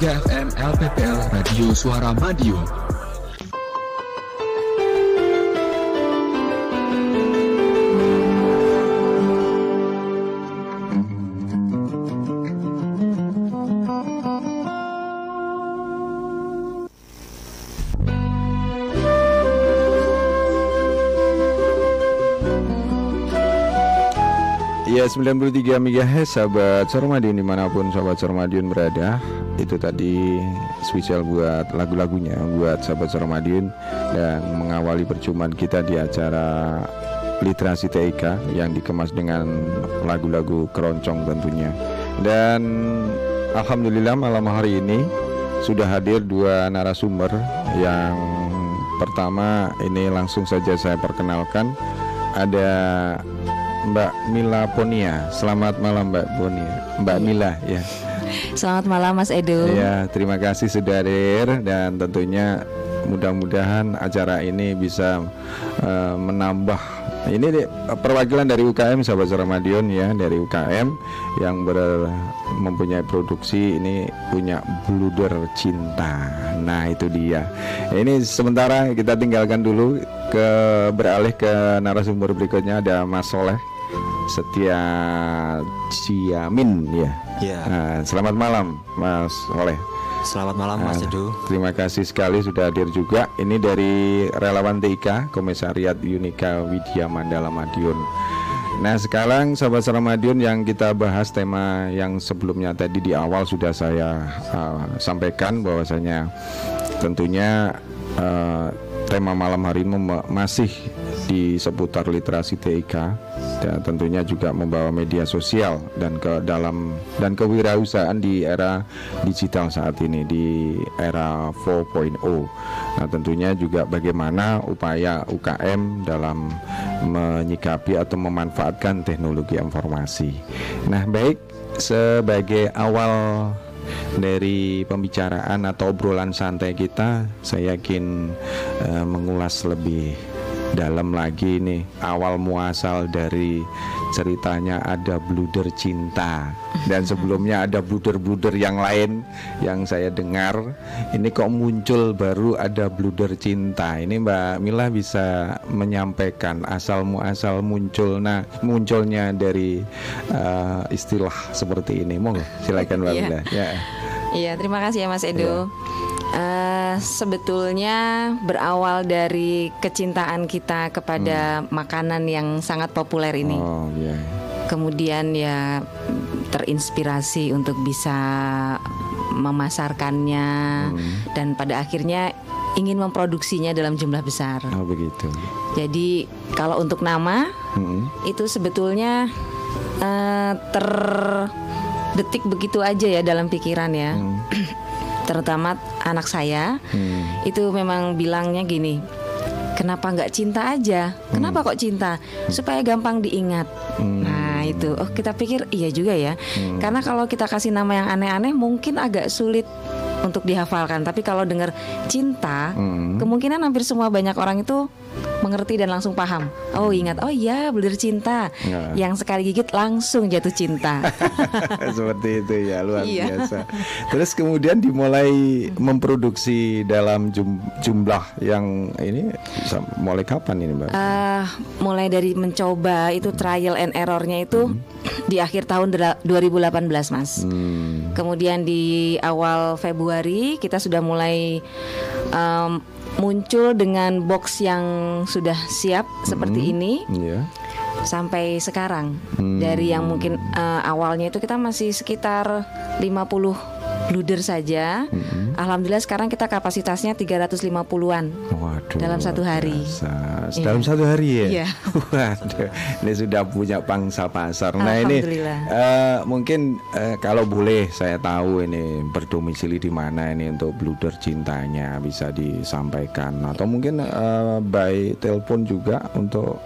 tune only on 93 FM LPPL Radio Suara Madiun. Ya 93 MHz sahabat Sormadion di mana pun sahabat Sormadion berada Itu tadi spesial buat lagu-lagunya buat sahabat Sormadion Dan mengawali perjumpaan kita di acara literasi TIK Yang dikemas dengan lagu-lagu keroncong tentunya Dan Alhamdulillah malam hari ini sudah hadir dua narasumber Yang pertama ini langsung saja saya perkenalkan Ada Mbak Mila Ponia. Selamat malam Mbak Ponia. Mbak Iya. Mila ya. Selamat malam Mas Edo. Ya, terima kasih sudah hadir dan tentunya mudah-mudahan acara ini bisa eh, menambah ini di- perwakilan dari UKM sahabat Ramadion ya dari UKM yang ber, mempunyai produksi ini punya bluder cinta. Nah, itu dia. Ini sementara kita tinggalkan dulu ke beralih ke narasumber berikutnya ada Mas Soleh Setia Ciamin ya. Ya, Nah, selamat malam Mas Soleh. selamat malam Mas Nah, Edu. Terima kasih sekali sudah hadir juga. Ini dari relawan TIK Komisariat Unika Widya Mandala Madiun. Nah sekarang sahabat Madiun yang kita bahas tema yang sebelumnya tadi di awal sudah saya uh, sampaikan bahwasanya tentunya uh, tema malam hari ini masih di seputar literasi TIK dan tentunya juga membawa media sosial dan ke dalam dan kewirausahaan di era digital saat ini di era 4.0. Nah, tentunya juga bagaimana upaya UKM dalam menyikapi atau memanfaatkan teknologi informasi. Nah, baik sebagai awal dari pembicaraan atau obrolan santai kita, saya yakin eh, mengulas lebih dalam lagi nih awal muasal dari ceritanya ada bluder cinta. Dan sebelumnya ada bluder-bluder yang lain yang saya dengar. Ini kok muncul baru ada bluder cinta. Ini Mbak Mila bisa menyampaikan asal muasal muncul. Nah munculnya dari eh, istilah seperti ini. Monggo silakan Mbak Iya. Mila. Ya. Iya, terima kasih ya Mas. Edo. Sebetulnya berawal dari kecintaan kita kepada makanan yang sangat populer ini. Hmm. oh iya Kemudian ya terinspirasi untuk bisa memasarkannya Hmm. dan pada akhirnya ingin memproduksinya dalam jumlah besar. oh begitu Jadi kalau untuk nama Hmm. itu sebetulnya eh, terdetik begitu aja ya dalam pikiran ya. Hmm. Terutama anak saya Hmm. itu memang bilangnya gini. Kenapa nggak cinta aja? Kenapa kok cinta? Supaya gampang diingat. Hmm. Nah itu, oh kita pikir iya juga ya. Karena kalau kita kasih nama yang aneh-aneh mungkin agak sulit untuk dihafalkan. Tapi kalau dengar cinta, Hmm. kemungkinan hampir semua banyak orang itu mengerti dan langsung paham. Oh ingat, oh iya belir cinta. Ya. Yang sekali gigit langsung jatuh cinta. seperti itu ya luar Iya. biasa. Terus kemudian dimulai memproduksi dalam jum- jumlah yang ini mulai kapan ini mbak? Eh, mulai dari mencoba itu trial and errornya itu di akhir tahun dela- 2018 mas. Hmm. Kemudian di awal Februari kita sudah mulai em, muncul dengan box yang sudah siap seperti ini Iya. sampai sekarang. Hmm. Dari yang mungkin eh, awalnya itu kita masih sekitar 50 luder saja. Hmm. Alhamdulillah sekarang kita kapasitasnya 350-an. Waduh. Dalam satu hari. biasa. Iya. Dalam satu hari ya. Iya. Waduh. Ini sudah punya pangsa pasar. Nah ini eh, mungkin eh, kalau boleh saya tahu ini berdomisili di mana ini untuk bluder cintanya bisa disampaikan atau mungkin eh, by telepon juga untuk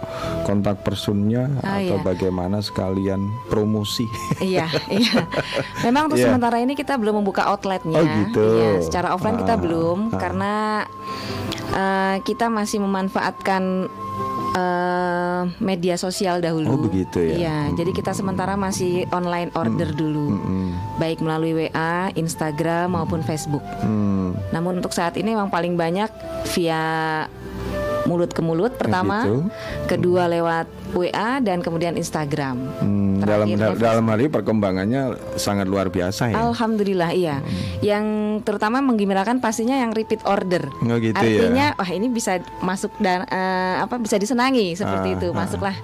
kontak personnya Ah, atau iya. bagaimana sekalian promosi. Iya, iya. Memang untuk Iya. sementara ini kita belum membuka outletnya. Oh, gitu. Iya, secara offline kita Ah, belum ah. karena eh, kita masih memanfaatkan eh, media sosial dahulu. Oh, begitu ya. Iya, jadi kita sementara masih online order dulu, baik melalui WA, Instagram maupun Facebook. Hmm. Namun untuk saat ini memang paling banyak via mulut ke mulut pertama, gitu. kedua lewat WA dan kemudian Instagram. Hmm, dalam Terakhir Facebook. dalam hal ini perkembangannya sangat luar biasa ya. Alhamdulillah iya. Yang terutama menggembirakan pastinya yang repeat order. Oh, gitu ya. Artinya wah ini bisa masuk dan eh, apa bisa disenangi seperti Ah, itu. ah. Masuklah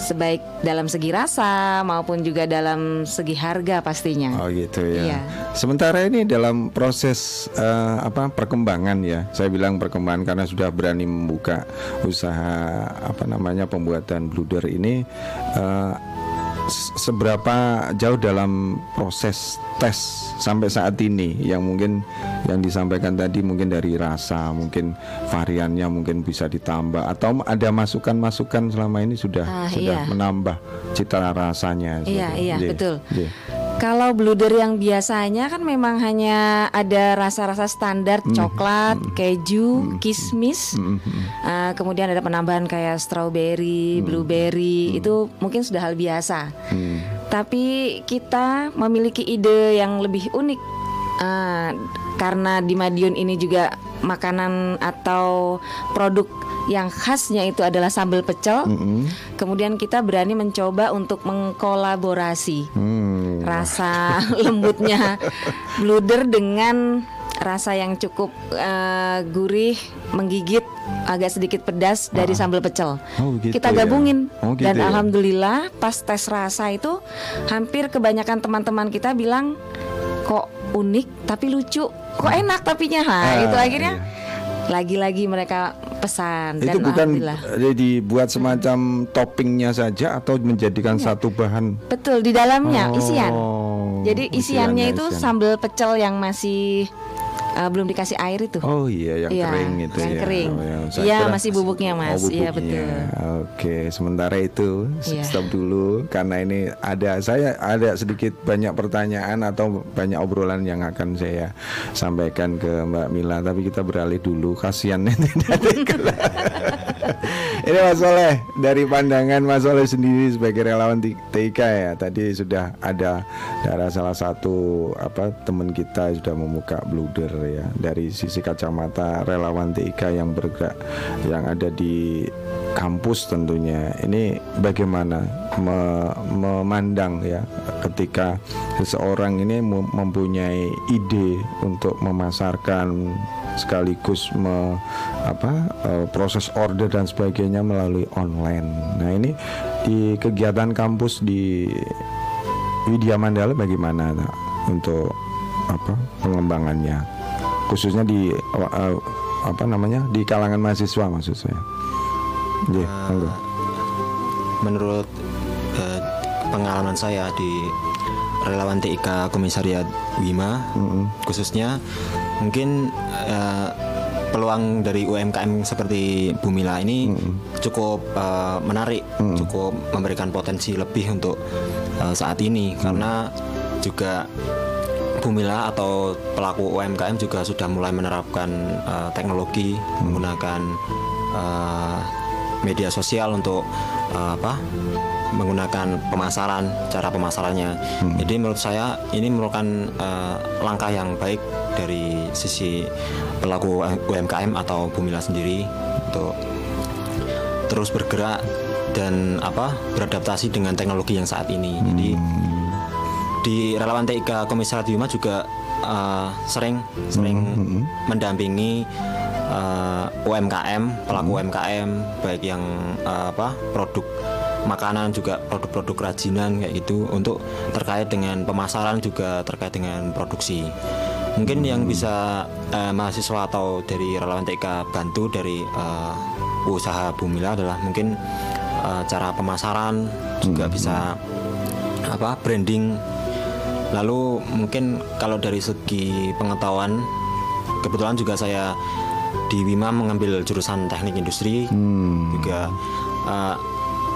sebaik dalam segi rasa maupun juga dalam segi harga pastinya. Oh gitu ya. Iya. Sementara ini dalam proses eh, apa perkembangan ya. Saya bilang perkembangan karena sudah berani membuka usaha apa namanya pembuatan bluder ini se- seberapa jauh dalam proses tes sampai saat ini yang mungkin yang disampaikan tadi mungkin dari rasa mungkin variannya mungkin bisa ditambah atau ada masukan-masukan selama ini sudah Ah, sudah iya. menambah cita rasanya Iya, iya, Iya, betul. iya. Kalau bluder yang biasanya kan memang hanya ada rasa-rasa standar Hmm. coklat, keju, kismis, Uh, kemudian ada penambahan kayak strawberry, blueberry itu mungkin sudah hal biasa. Tapi kita memiliki ide yang lebih unik. Uh, karena di Madiun ini juga makanan atau produk yang khasnya itu adalah sambal pecel. Mm-mm. Kemudian kita berani mencoba untuk mengkolaborasi Hmm. rasa lembutnya bluder dengan rasa yang cukup eh, gurih, menggigit, agak sedikit pedas dari sambal pecel. Oh, gitu Kita ya. gabungin Oh, gitu dan ya. alhamdulillah pas tes rasa itu hampir kebanyakan teman-teman kita bilang kok unik tapi lucu, kok enak tapinya. Nah, Ah, itu akhirnya iya. Lagi-lagi mereka pesan Itu dan bukan dibuat semacam toppingnya saja atau menjadikan satu bahan Betul di dalamnya isian. Oh, Jadi isiannya itu isian. sambal pecel yang masih uh, belum dikasih air itu. Oh iya yang Iya, kering itu yang ya. kering. Oh, yang saya Iya, masih bubuknya, Mas. Oh, Iya, betul. Oke, sementara itu Iya. stop dulu karena ini ada saya ada sedikit banyak pertanyaan atau banyak obrolan yang akan saya sampaikan ke Mbak Mila tapi kita beralih dulu kasihan ini Mas Soleh dari pandangan Mas Soleh sendiri sebagai relawan TIK ya tadi sudah ada dari salah satu apa teman kita sudah membuka bluder ya. Dari sisi kacamata relawan TIK yang bergerak yang ada di kampus tentunya. Ini bagaimana me- memandang ya ketika seseorang ini mem- mempunyai ide untuk memasarkan sekaligus me- apa eh, proses order dan sebagainya melalui online. Nah ini di kegiatan kampus di Widya Mandala bagaimana Nak, untuk apa pengembangannya khususnya di eh, apa namanya di kalangan mahasiswa maksud saya. Iya, monggo. menurut eh, pengalaman saya di relawan TIK Komisariat Wima khususnya mungkin eh, peluang dari UMKM seperti Bumila ini cukup eh, menarik cukup memberikan potensi lebih untuk eh, saat ini. Karena juga Bumila atau pelaku UMKM juga sudah mulai menerapkan eh, teknologi menggunakan eh, media sosial untuk eh, apa menggunakan pemasaran cara pemasarannya. Jadi menurut saya ini merupakan eh, langkah yang baik dari sisi pelaku UMKM atau Bumila sendiri untuk terus bergerak dan apa beradaptasi dengan teknologi yang saat ini. Jadi di relawan TIK Komisariat Bima juga eh, sering sering mendampingi eh, UMKM pelaku UMKM baik yang eh, apa produk makanan juga produk-produk kerajinan kayak gitu untuk terkait dengan pemasaran juga terkait dengan produksi. Mungkin yang bisa eh, mahasiswa atau dari relawan TIK bantu dari eh, usaha Bumila adalah mungkin eh, cara pemasaran juga bisa apa branding lalu mungkin kalau dari segi pengetahuan kebetulan juga saya di Wima mengambil jurusan teknik industri juga eh,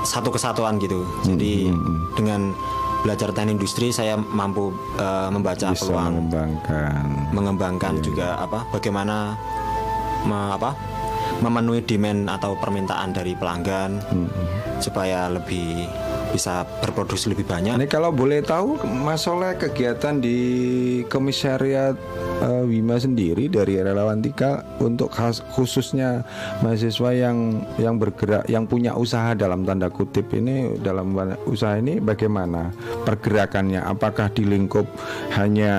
satu kesatuan gitu. Jadi dengan belajar teknik industri saya mampu eh, membaca Bisa peluang. mengembangkan. mengembangkan juga apa bagaimana me- apa memenuhi demand atau permintaan dari pelanggan Hmm. supaya lebih bisa berproduksi lebih banyak. Ini kalau boleh tahu Mas Soleh kegiatan di komisariat eh, Wima sendiri dari relawan Tika untuk khas- khususnya mahasiswa yang yang bergerak yang punya usaha dalam tanda kutip ini dalam usaha ini bagaimana pergerakannya apakah di lingkup hanya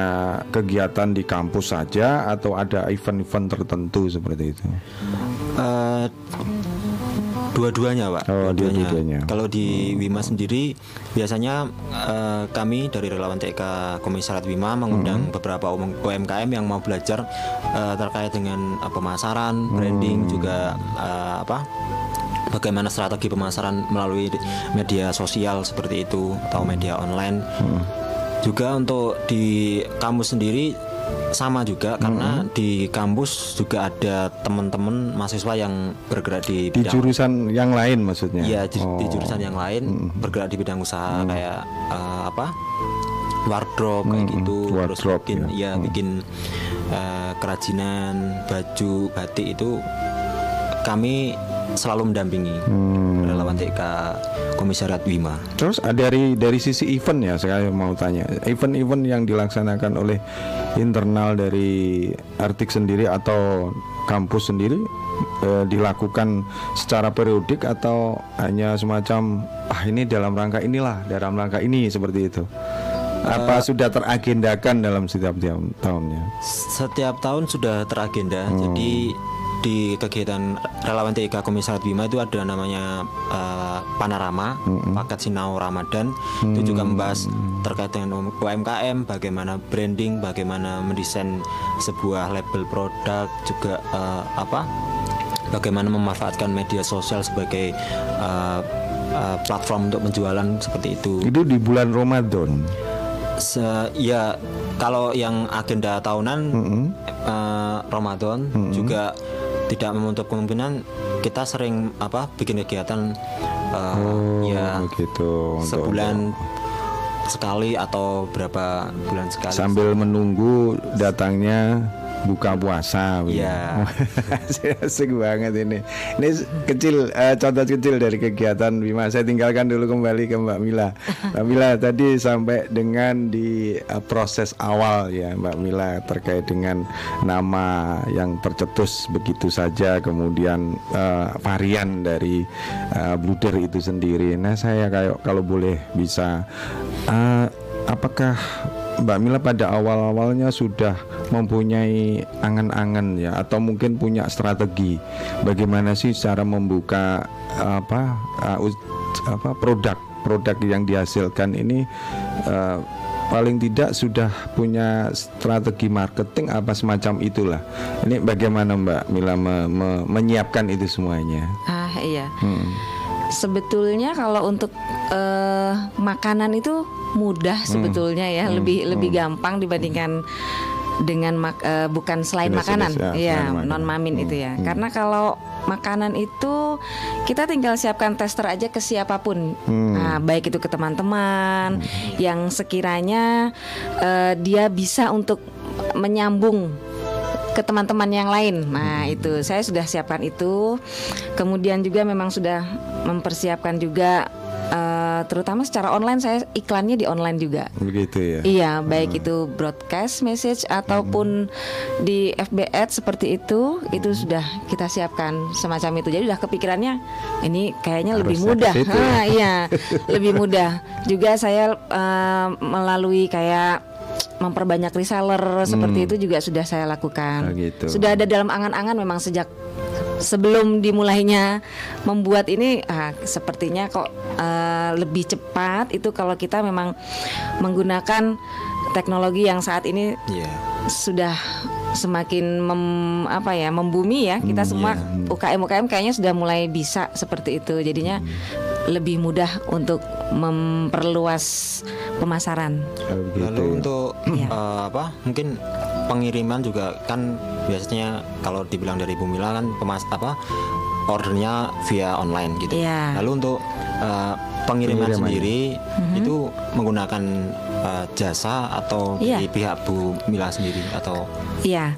kegiatan di kampus saja atau ada event-event tertentu seperti itu Eh, dua-duanya pak. Oh, dua-duanya. kalau di Wima sendiri biasanya eh, kami dari relawan TK Komisariat Wima mengundang beberapa UM- UMKM yang mau belajar eh, terkait dengan eh, pemasaran branding juga eh, apa bagaimana strategi pemasaran melalui di- media sosial seperti itu atau media online. Juga untuk di kampus sendiri sama juga karena di kampus juga ada teman-teman mahasiswa yang bergerak di di bidang jurusan yang lain maksudnya? Iya di, di Oh. jurusan yang lain bergerak di bidang usaha kayak eh, apa? Wardrobe kayak gitu terus wardrobe, bikin ya. ya bikin eh, kerajinan baju batik itu kami selalu mendampingi. Hmm. Relawan TK Komisariat Wima. Terus ah, dari dari sisi event ya saya mau tanya event-event yang dilaksanakan oleh internal dari Artik sendiri atau kampus sendiri eh, dilakukan secara periodik atau hanya semacam ah ini dalam rangka inilah dalam rangka ini seperti itu apa sudah teragendakan dalam setiap tiap tahunnya Setiap tahun sudah teragenda. Jadi di kegiatan relawan TIK Komisariat Bima itu ada namanya eh, Panorama, paket Sinau Ramadan. Itu juga membahas terkait dengan UMKM, bagaimana branding, bagaimana mendesain sebuah label produk, juga eh, apa? Bagaimana memanfaatkan media sosial sebagai eh, eh, platform untuk penjualan seperti itu. itu di bulan Ramadan Se- ya kalau yang agenda tahunan eh, Ramadan juga tidak menutup kemungkinan kita sering apa bikin kegiatan ya oh gitu. Untuk- sebulan sekali atau berapa bulan sekali. Sambil menunggu datangnya buka puasa. Iya. asik banget ini ini kecil eh, contoh kecil dari kegiatan Bima saya tinggalkan dulu kembali ke Mbak Mila Mbak Mila tadi sampai dengan di eh, proses awal ya Mbak Mila terkait dengan nama yang tercetus begitu saja kemudian eh, varian dari eh, bluder itu sendiri nah saya kayak kalau boleh bisa eh, apakah Mbak Mila pada awal-awalnya sudah mempunyai angan-angan ya atau mungkin punya strategi bagaimana sih cara membuka apa uh, apa produk produk yang dihasilkan ini uh, paling tidak sudah punya strategi marketing apa semacam itulah ini bagaimana Mbak Mila me- me- menyiapkan itu semuanya Ah iya. Hmm. Sebetulnya kalau untuk eh, makanan itu mudah Hmm. sebetulnya ya, lebih lebih gampang dibandingkan dengan mak- eh, bukan selain Jenis-jenis, makanan, ya, ya non mamin itu Hmm, ya. Karena kalau makanan itu kita tinggal siapkan tester aja ke siapa pun, Hmm. nah, baik itu ke teman-teman yang sekiranya eh, dia bisa untuk menyambung ke teman-teman yang lain. Nah, itu saya sudah siapkan itu. Kemudian juga memang sudah mempersiapkan juga eh, terutama secara online saya iklannya di online juga. begitu ya Iya, baik itu broadcast message ataupun di FB Ads seperti itu, itu sudah kita siapkan semacam itu. Jadi udah kepikirannya ini kayaknya lebih Harusnya mudah. ke situ ya. Ha, iya, lebih mudah. Juga saya eh, melalui kayak memperbanyak reseller seperti itu juga sudah saya lakukan. Oh, gitu. Sudah ada dalam angan-angan memang sejak sebelum dimulainya membuat ini ah, sepertinya kok eh, lebih cepat itu kalau kita memang menggunakan teknologi yang saat ini Iya. sudah semakin mem, apa ya membumi ya kita semua UKM UKM kayaknya sudah mulai bisa seperti itu jadinya lebih mudah untuk memperluas pemasaran. Oh, Lalu ya. untuk Iya. eh, apa? Mungkin pengiriman juga kan biasanya kalau dibilang dari Bu Mila kan pemas apa ordernya via online gitu. Iya. Lalu untuk eh, pengiriman Pengiriman. sendiri itu menggunakan eh, jasa atau Iya. dari pihak Bu Mila sendiri atau Iya.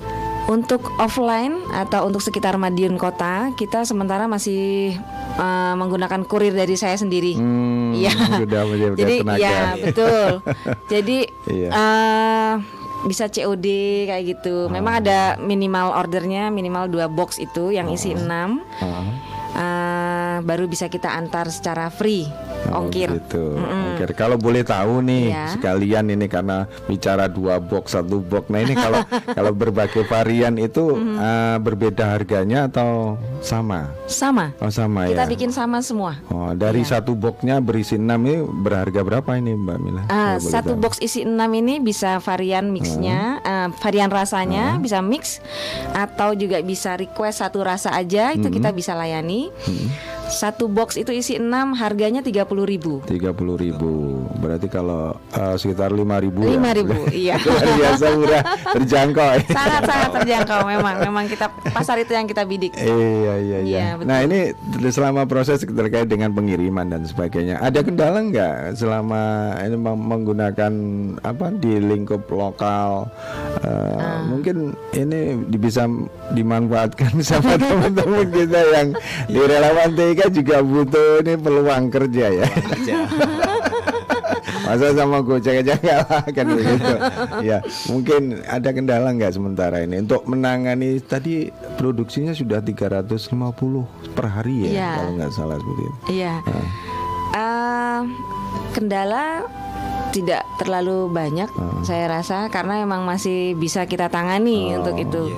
Untuk offline atau untuk sekitar Madiun kota, kita sementara masih uh, menggunakan kurir dari saya sendiri. Hmm, Iya. sudah menjadi Jadi tenaga. ya betul. Jadi Iya. eh, bisa COD kayak gitu. Memang ada minimal ordernya minimal dua box itu yang isi 6 Ah, baru bisa kita antar secara free oh, ongkir. gitu. Ongkir. Kalau boleh tahu nih Iya. sekalian ini karena bicara dua box satu box. Nah ini kalau kalau berbagai varian itu Mm-hmm. ah, berbeda harganya atau sama? Sama. Oh sama Kita ya. bikin sama semua. Oh dari satu boxnya berisi 6 ini berharga berapa ini Mbak Mila? Boleh satu tahu. box isi 6 ini bisa varian mixnya, eh, varian rasanya bisa mix atau juga bisa request satu rasa aja itu kita bisa layani. Satu box itu isi 6 harganya 30.000 ribu. tiga puluh ribu berarti kalau eh, sekitar lima ribu Lima ribu, iya. luar biasa murah terjangkau ya. Sangat sangat terjangkau memang. Memang kita pasar itu yang kita bidik. Iya iya iya. Iya, betul. nah ini selama proses terkait dengan pengiriman dan sebagainya, ada kendala nggak selama ini meng- menggunakan apa di lingkup lokal? Eh, Ah. Mungkin ini bisa dimanfaatkan sama teman-teman kita yang di relawan TK juga butuh ini peluang kerja ya. Masa sama Gojek aja nggak lah, kan begitu. ya, mungkin ada kendala nggak sementara ini untuk menangani tadi produksinya sudah 350 per hari ya, Iya. kalau nggak salah seperti itu. Iya. Eh, kendala tidak terlalu banyak saya rasa karena emang masih bisa kita tangani untuk itu.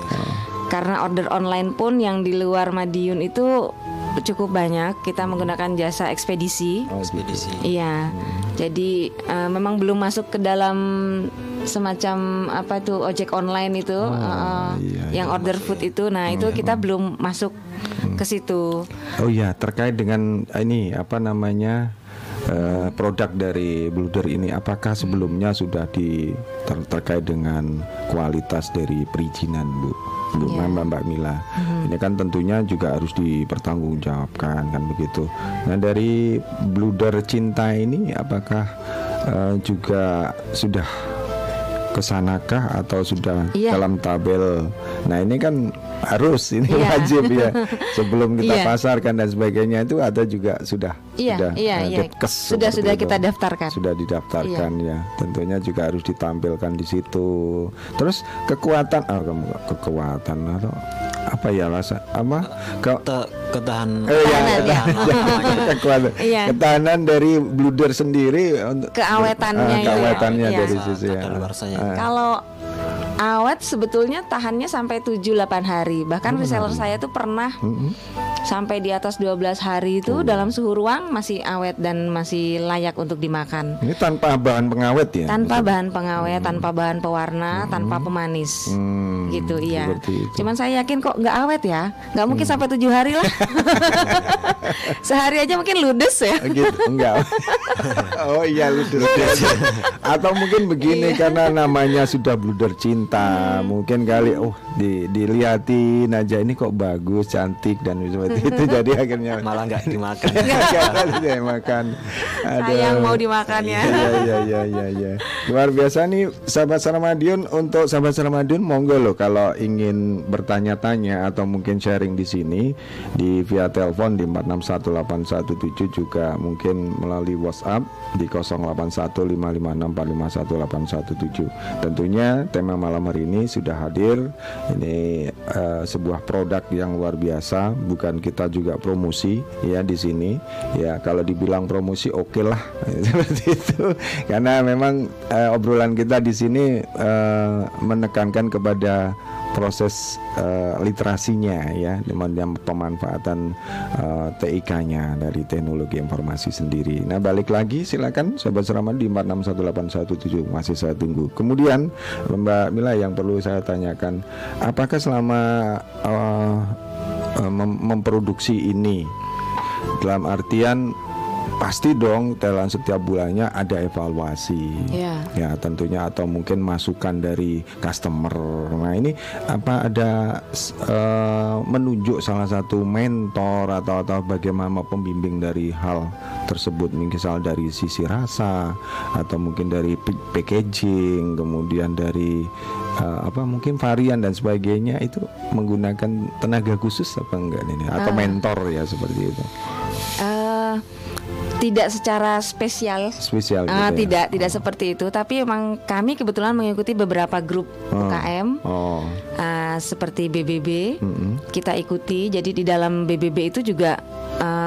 Karena order online pun yang di luar Madiun itu cukup banyak. Kita menggunakan jasa ekspedisi. Oh, ekspedisi Iya. Jadi eh, memang belum masuk ke dalam semacam apa tuh ojek online itu eh, iya, yang order food itu. Nah, itu kita belum masuk ke situ. Oh iya, terkait dengan ini apa namanya eh, produk dari Bluder ini, apakah sebelumnya sudah di ter- terkait dengan kualitas dari perizinan, Bu? Iya. Mbak Mbak Mila. Ini kan tentunya juga harus dipertanggungjawabkan kan begitu. Nah dari Bluder Cinta ini, apakah eh, juga sudah ke sanakah atau sudah Iya. dalam tabel? Nah ini kan harus ini Iya. wajib ya sebelum kita Iya. pasarkan dan sebagainya itu ada juga sudah Iya, sudah eh, iya. Depkes Sudah sudah itu. kita daftarkan. Sudah didaftarkan ya tentunya juga harus ditampilkan di situ terus kekuatan kamu kekuatan atau apa ya rasa apa ke Keta- ketahan Eh, ya, Ketahanan, ya. ketahanan, kekuatan. Iya. Ketahanan dari bluder sendiri untuk Keawetannya Ah, itu ya. keawetannya Iya. dari Masa sisi ya. Ah. Kalau awet sebetulnya tahannya sampai 7-8 hari. Bahkan reseller saya tuh pernah sampai di atas 12 hari itu dalam suhu ruang masih awet dan masih layak untuk dimakan. Ini tanpa bahan pengawet ya? Tanpa bahan pengawet, tanpa bahan pewarna, tanpa pemanis. Hmm, gitu iya. Cuman saya yakin kok nggak awet ya, nggak mungkin sampai tujuh hari lah. Sehari aja mungkin ludes ya. gitu enggak. Oh iya ludes atau mungkin begini karena namanya sudah bluder cinta mungkin kali oh di, dilihatin aja ini kok bagus cantik dan itu jadi akhirnya malah nggak dimakan saya makan Sayang mau dimakan ya. Iya iya iya iya iya. Luar biasa nih sahabat Saramadion untuk sahabat Saramadion monggo loh kalau ingin bertanya-tanya atau mungkin sharing di sini di via telepon di 461817 juga mungkin melalui WhatsApp di 081556451817. Tentunya tema malam hari ini sudah hadir. Ini eh, sebuah produk yang luar biasa, bukan kita juga promosi ya di sini. Ya kalau dibilang promosi oke lah seperti itu. Karena memang eh, obrolan kita di sini eh, menekankan kepada proses eh, literasinya ya dengan pemanfaatan eh, TIK-nya dari teknologi informasi sendiri. Nah balik lagi silakan sobat selamat di 461817 masih saya tunggu. Kemudian Mbak Mila yang perlu saya tanyakan, apakah selama eh, mem- memproduksi ini dalam artian pasti dong dalam setiap bulannya ada evaluasi. Iya. Ya tentunya atau mungkin masukan dari customer. Nah ini apa ada eh, menunjuk salah satu mentor atau atau bagaimana pembimbing dari hal tersebut misal dari sisi rasa atau mungkin dari packaging kemudian dari eh, apa mungkin varian dan sebagainya itu menggunakan tenaga khusus apa enggak ini? Atau mentor ya seperti itu? Eh, tidak secara spesial. Spesial gitu ya? tidak tidak seperti itu. Tapi memang kami kebetulan mengikuti beberapa grup UKM. Oh. Ah, seperti BBB Mm-mm. kita ikuti. Jadi di dalam BBB itu juga eh,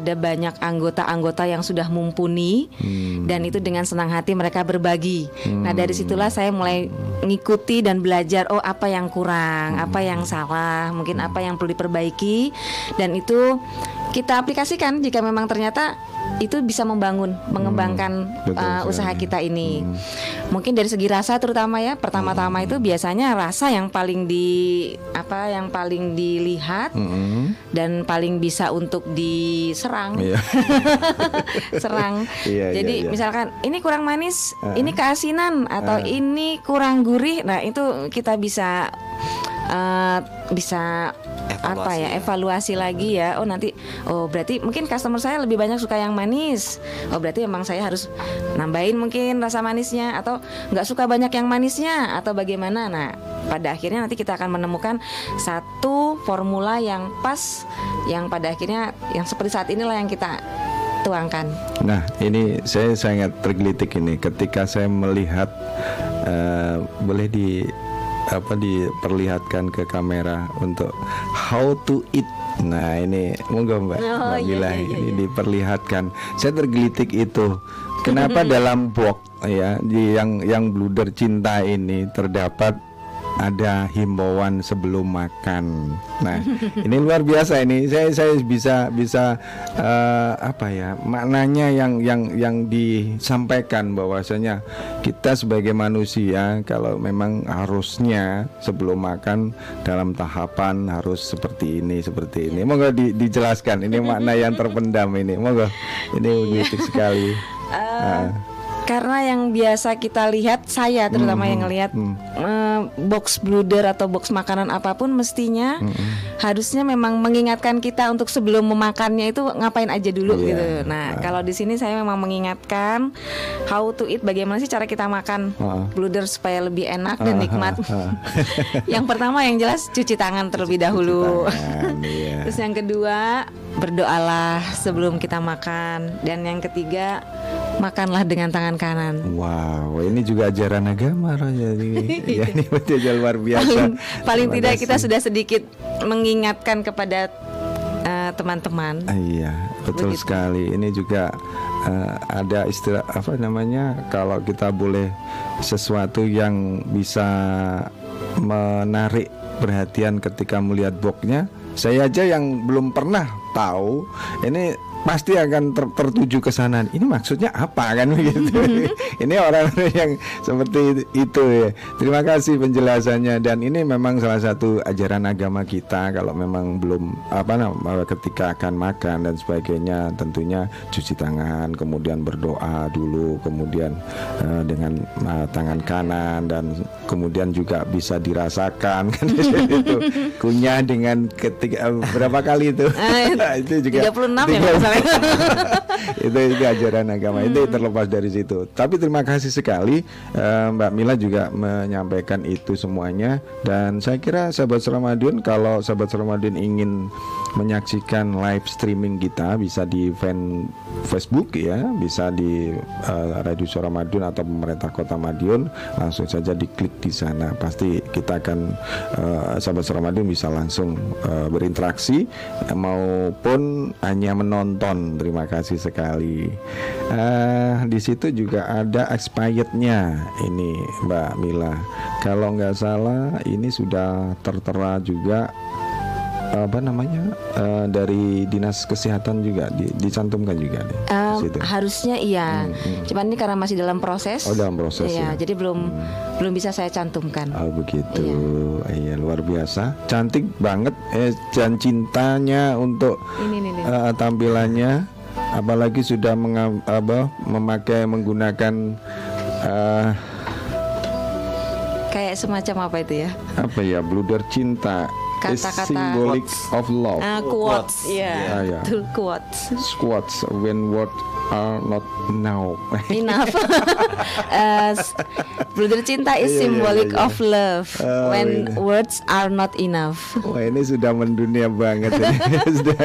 ada banyak anggota-anggota yang sudah mumpuni Hmm. dan itu dengan senang hati mereka berbagi. Nah dari situlah saya mulai ngikuti dan belajar oh apa yang kurang apa yang salah mungkin apa yang perlu diperbaiki. Dan itu kita aplikasikan jika memang ternyata itu bisa membangun mengembangkan betul eh, usaha sekali. kita ini mungkin dari segi rasa terutama ya pertama-tama itu biasanya rasa yang paling di apa yang paling dilihat Mm-mm. dan paling bisa untuk diserang Iya. serang Iya, iya, jadi iya. misalkan ini kurang manis ini keasinan atau ini kurang gurih nah itu kita bisa eh, bisa apa Evaluasi ya ya. evaluasi lagi ya. Oh nanti oh berarti mungkin customer saya lebih banyak suka yang manis. Oh berarti emang saya harus nambahin mungkin rasa manisnya atau nggak suka banyak yang manisnya atau bagaimana? Nah pada akhirnya nanti kita akan menemukan satu formula yang pas yang pada akhirnya yang seperti saat inilah yang kita tuangkan. Nah, ini saya sangat tergelitik ini. Ketika saya melihat eh, boleh di apa diperlihatkan ke kamera untuk how to eat. Nah, ini monggo Mbak, Oh, Mbak iya, iya, iya, ini diperlihatkan. Saya tergelitik itu. Kenapa dalam box ya di yang yang bluder cinta ini terdapat ada himbauan sebelum makan. Nah, ini luar biasa ini. Saya saya bisa bisa eh, apa ya maknanya yang yang yang disampaikan bahwasanya kita sebagai manusia kalau memang harusnya sebelum makan dalam tahapan harus seperti ini seperti ini. Moga di- dijelaskan ini makna yang terpendam ini. Moga ini begitu sekali. Ah. Karena yang biasa kita lihat saya terutama yang ngelihat eh, box bluder atau box makanan apa pun mestinya harusnya memang mengingatkan kita untuk sebelum memakannya itu ngapain aja dulu Iya. gitu. Nah, kalau di sini saya memang mengingatkan how to eat bagaimana sih cara kita makan Ah. bluder supaya lebih enak dan Ah, nikmat. ah, yang pertama yang jelas cuci tangan terlebih dahulu. Tangan, iya. Terus yang kedua berdoalah sebelum kita makan dan yang ketiga makanlah dengan tangan kanan. Wow, ini juga ajaran agama Roh, jadi ya, ini betul luar biasa. Paling paling tidak kasih. kita sudah sedikit mengingatkan kepada eh, teman-teman. Ah, Iya, betul Begitu. sekali. Ini juga eh, ada istilah apa namanya? Kalau kita boleh sesuatu yang bisa menarik perhatian ketika melihat boxnya, saya aja yang belum pernah tahu. Ini pasti akan ter- tertuju ke sana. Ini maksudnya apa kan begitu? ini orang-orang yang seperti itu ya. Terima kasih penjelasannya dan ini memang salah satu ajaran agama kita kalau memang belum apa namanya ketika akan makan dan sebagainya tentunya cuci tangan, kemudian berdoa dulu, kemudian eh, dengan eh, tangan kanan dan kemudian juga bisa dirasakan kan itu kunyah dengan ketika eh, berapa kali itu? Ah, itu juga 36 ya. itu itu ajaran agama itu terlepas dari situ. Tapi terima kasih sekali eh, Mbak Mila juga menyampaikan itu semuanya dan saya kira sahabat Ramadan kalau sahabat Ramadan ingin menyaksikan live streaming kita bisa di fan Facebook ya, bisa di eh, Radio Suara Madiun atau pemerintah Kota Madiun langsung saja diklik di sana. Pasti kita akan eh, sahabat Suara Madiun bisa langsung eh, berinteraksi maupun hanya menonton. Terima kasih sekali. Eh, di situ juga ada expirednya ini Mbak Mila. Kalau nggak salah ini sudah tertera juga apa namanya eh, dari dinas kesehatan juga di- dicantumkan juga di Em, situ. harusnya iya. Cuman ini karena masih dalam proses. Oh, dalam proses Iya, ya. jadi belum belum bisa saya cantumkan. Oh begitu, iya luar biasa, cantik banget, eh, dan cintanya untuk Ini nih nih. eh, tampilannya apalagi sudah apa, memakai menggunakan eh, Kayak semacam apa itu ya? apa ya bluder cinta Kata-kata symbolic of love Ah, quotes, ya, Ah, ya. betul quotes. squats when words are not now Enough. uh, Brother cinta is Iya, iya, symbolic iya. of love Oh, when iya. words are not enough. Wah ini sudah mendunia banget ini. sudah,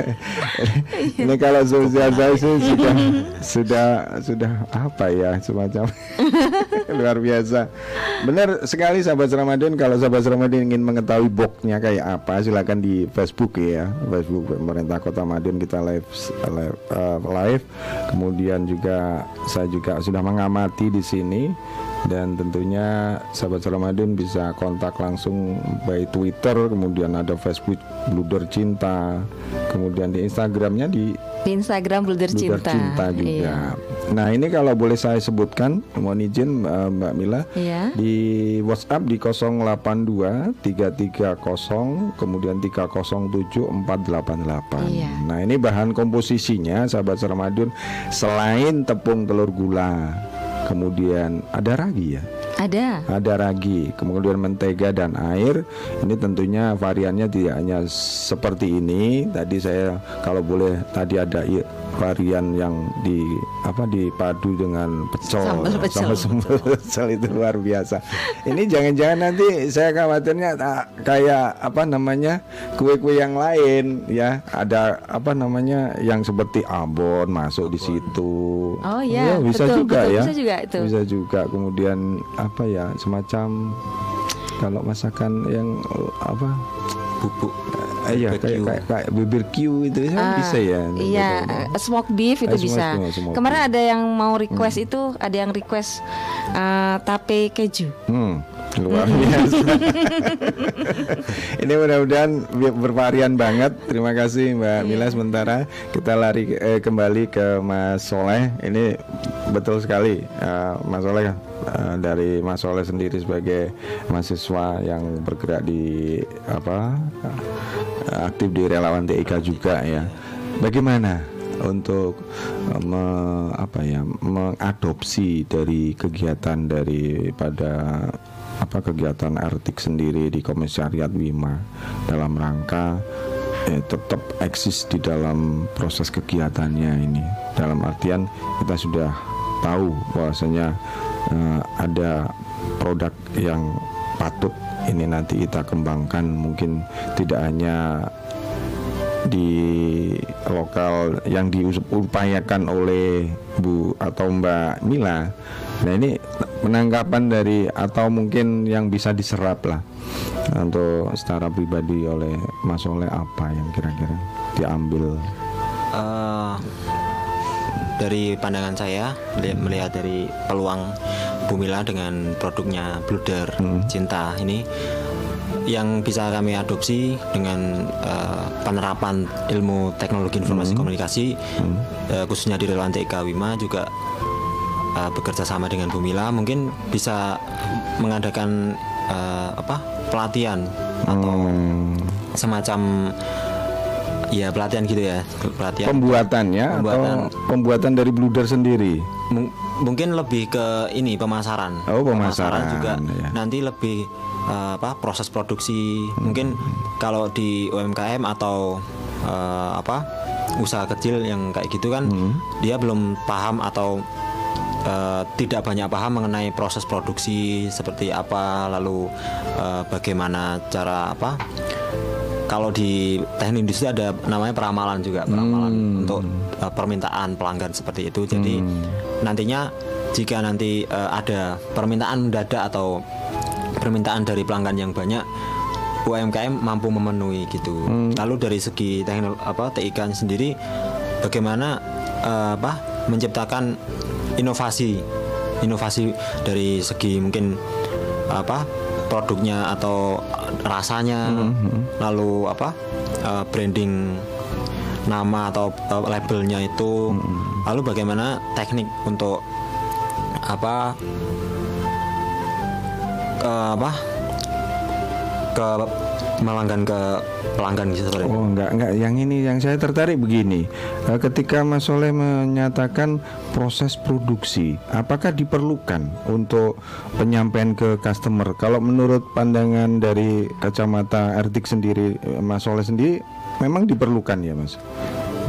ini kalau sosial saya sih sudah sudah sudah apa ya semacam luar biasa. Benar sekali sahabat Ramadan kalau sahabat Ramadan ingin mengetahui boxnya kayak apa silakan di Facebook ya Facebook pemerintah Kota Madiun kita live live, uh, live. Kemudian juga saya juga sudah mengamati di sini dan tentunya sahabat Ramadan bisa kontak langsung by Twitter kemudian ada Facebook Bluder Cinta kemudian di Instagramnya di Di Instagram Bluder Bluder cinta. Cinta juga Iya. nah ini kalau boleh saya sebutkan mohon izin uh, Mbak Mila Iya. di WhatsApp di 082 330 kemudian 307 488 Iya. nah ini bahan komposisinya sahabat Ramadan selain tepung telur gula kemudian ada ragi ya Ada. ada ragi, kemudian mentega dan air. Ini tentunya variannya tidak hanya seperti ini. Tadi saya kalau boleh tadi ada varian yang di apa dipadu dengan pecel, Sambal pecel. sama sambal pecel itu luar biasa. Ini jangan-jangan nanti saya khawatirnya ah, kayak apa namanya kue-kue yang lain ya. Ada apa namanya yang seperti abon masuk di situ. Oh, iya, bisa betul, juga betul, ya. bisa juga itu. Bisa juga kemudian apa ya semacam kalau masakan yang apa bubuk eh, ya barbecue. kayak kayak kayak BBQ itu kan Ah, bisa ya Iya, namanya. eh, smoked beef itu Eh, smoked bisa. beef, smoked Kemarin beef. ada yang mau request itu, ada yang request eh, tape keju. Hmm, luar biasa. Ini mudah-mudahan bervarian banget. Terima kasih Mbak Mila sementara kita lari eh, kembali ke Mas Soleh. Ini betul sekali eh, Mas Soleh eh, dari Mas Soleh sendiri sebagai mahasiswa yang bergerak di apa eh, aktif di relawan TIK juga ya. Bagaimana untuk me- apa ya mengadopsi dari kegiatan daripada apa kegiatan Artik sendiri di Komisariat Wima dalam rangka eh, tetap eksis di dalam proses kegiatannya ini dalam artian kita sudah tahu bahwasanya eh, ada produk yang patut ini nanti kita kembangkan mungkin tidak hanya di lokal yang diupayakan oleh Bu atau Mbak Mila. Nah ini penangkapan dari atau mungkin yang bisa diserap lah untuk secara pribadi oleh Mas Oleh apa yang kira-kira diambil? Eh, dari pandangan saya meli- melihat dari peluang Bumila dengan produknya Bluder Cinta ini yang bisa kami adopsi dengan eh, penerapan ilmu teknologi informasi komunikasi eh, khususnya di relawan TK Wima juga eh, bekerja sama dengan Bumila mungkin bisa mengadakan eh, apa pelatihan atau Hmm, semacam ya pelatihan gitu ya pelatihan. Pembuatannya Pembuatan. atau pembuatan. dari bluder sendiri? Mung- mungkin lebih ke ini pemasaran. Oh, pemasaran, juga. ya. nanti lebih eh, apa proses produksi. Mungkin kalau di UMKM atau eh, apa usaha kecil yang kayak gitu kan dia belum paham atau eh, tidak banyak paham mengenai proses produksi seperti apa lalu eh, bagaimana cara apa. Kalau di teknik industri ada namanya peramalan juga peramalan untuk uh, permintaan pelanggan seperti itu. Jadi nantinya jika nanti uh, ada permintaan mendadak atau permintaan dari pelanggan yang banyak UMKM mampu memenuhi gitu. Lalu dari segi teknik apa TIK sendiri bagaimana uh, apa menciptakan inovasi inovasi dari segi mungkin apa produknya atau rasanya lalu apa eh, branding nama atau eh, labelnya itu lalu bagaimana teknik untuk apa ke apa ke melanggan ke pelanggan gitu sebenarnya. Oh enggak enggak. Yang ini yang saya tertarik begini. Eh, ketika Mas Soleh menyatakan proses produksi apakah diperlukan untuk penyampaian ke customer? Kalau menurut pandangan dari kacamata Ertik sendiri eh, Mas Soleh sendiri memang diperlukan ya Mas?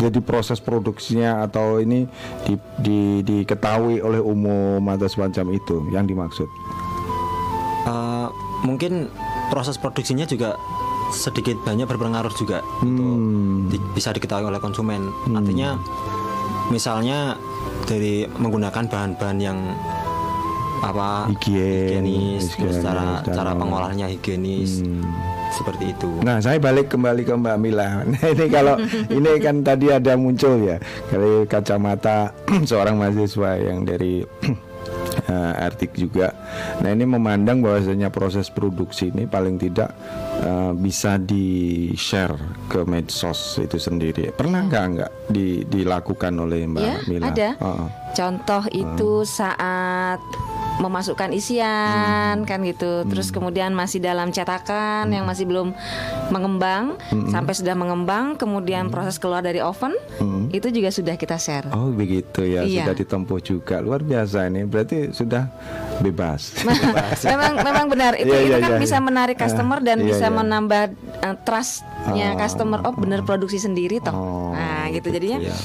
Jadi proses produksinya atau ini di, di- diketahui oleh umum atau semacam itu yang dimaksud? Eh, mungkin proses produksinya juga sedikit banyak berpengaruh juga untuk di- bisa diketahui oleh konsumen. Artinya misalnya dari menggunakan bahan-bahan yang apa Higienis, higienis, higienis, cara dan- cara pengolahannya higienis Hmm. seperti itu. Nah, saya balik kembali ke Mbak Mila. Nah, ini kalau ini kan tadi ada muncul ya dari kacamata seorang mahasiswa yang dari eh, Artik juga. Nah, ini memandang bahwasanya proses produksi ini paling tidak eh, bisa di-share ke medsos itu sendiri. Pernah nggak nggak di- dilakukan oleh Mbak Ya, Mila? ada. Oh. Contoh itu saat memasukkan isian kan gitu. Terus kemudian masih dalam cetakan yang masih belum mengembang sampai sudah mengembang kemudian proses keluar dari oven itu juga sudah kita share. Oh begitu ya Iya. sudah ditempuh juga luar biasa ini berarti sudah bebas. memang memang benar itu Iya, itu iya, kan iya, bisa iya. menarik customer dan Iya, bisa iya. menambah uh, trustnya Oh. customer oh benar produksi sendiri toh Oh, nah gitu jadinya Iya.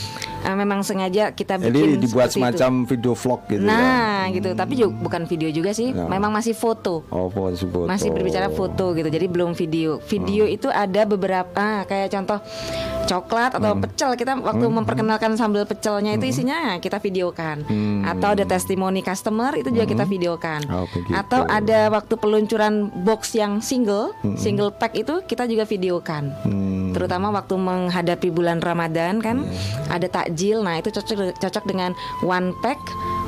Uh, memang sengaja kita bikin Jadi dibuat seperti itu. semacam video vlog gitu ya. nah gitu tapi juga bukan video juga sih Ya. memang masih foto Oh foto foto. masih berbicara foto gitu jadi belum video video Hmm. itu ada beberapa ah, kayak contoh coklat atau Hmm. pecel kita waktu memperkenalkan sambal pecelnya itu isinya kita videokan atau ada testimoni customer itu juga kita videokan Hmm. Oh, begitu. atau ada waktu peluncuran box yang single single pack itu kita juga videokan Hmm. terutama waktu menghadapi bulan Ramadan kan Iya. ada takjil nah itu cocok cocok dengan one pack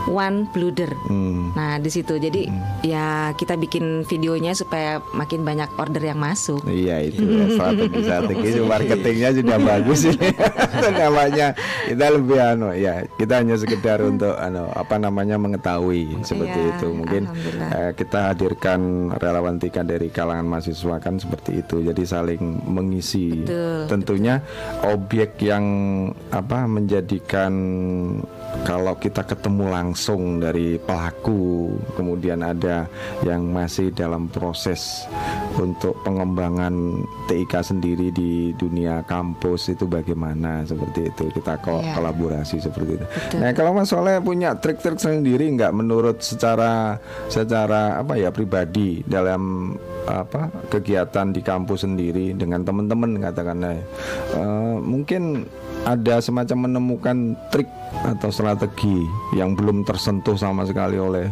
one bluder. Hmm. Nah di situ. Jadi ya kita bikin videonya supaya makin banyak order yang masuk. Iya itu. Ya, strategi strategi marketingnya sudah bagus ini. Itu namanya kita lebih anu ya kita hanya sekedar untuk anu apa namanya mengetahui seperti Iya, itu. Mungkin eh, kita hadirkan relawan tika dari kalangan mahasiswa kan seperti itu. Jadi saling mengisi. Betul, tentunya objek yang apa menjadikan kalau kita ketemu langsung dari pelaku kemudian ada yang masih dalam proses untuk pengembangan TIK sendiri di dunia kampus itu bagaimana seperti itu kita ko- Iya. kolaborasi seperti itu. Betul. Nah kalau Mas Soleh punya trik-trik sendiri nggak menurut secara secara apa ya pribadi dalam apa kegiatan di kampus sendiri dengan teman-teman katakanlah Eh, mungkin ada semacam menemukan trik atau strategi yang belum tersentuh sama sekali oleh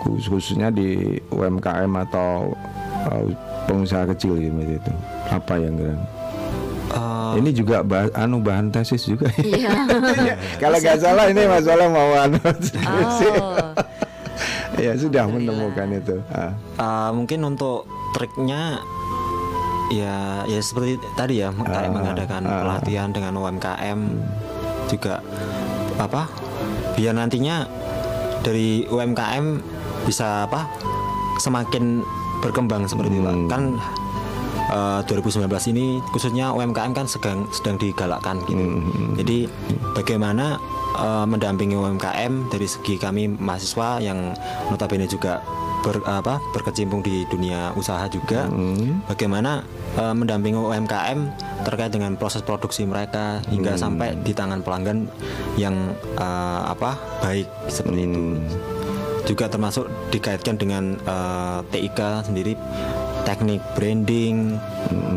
khus- khususnya di UMKM atau eh, pengusaha kecil gitu itu apa yang kira Eh, ini juga bah- anu bahan tesis juga Iya. kalau nggak salah ini Mas Soleh mau anu. Oh. ya sudah menemukan itu Ah. Uh, mungkin untuk triknya ya ya seperti tadi ya kayak mengadakan pelatihan dengan UMKM juga apa biar nantinya dari UMKM bisa apa semakin berkembang seperti itu Pak. kan uh, 2019 ini khususnya UMKM kan sedang sedang digalakkan gitu. Jadi bagaimana uh, mendampingi UMKM dari segi kami mahasiswa yang notabene juga ber, apa berkecimpung di dunia usaha juga. Bagaimana uh, mendampingi UMKM terkait dengan proses produksi mereka hingga sampai di tangan pelanggan yang uh, apa baik. Seperti itu. Juga termasuk dikaitkan dengan uh, TIK sendiri teknik branding lalu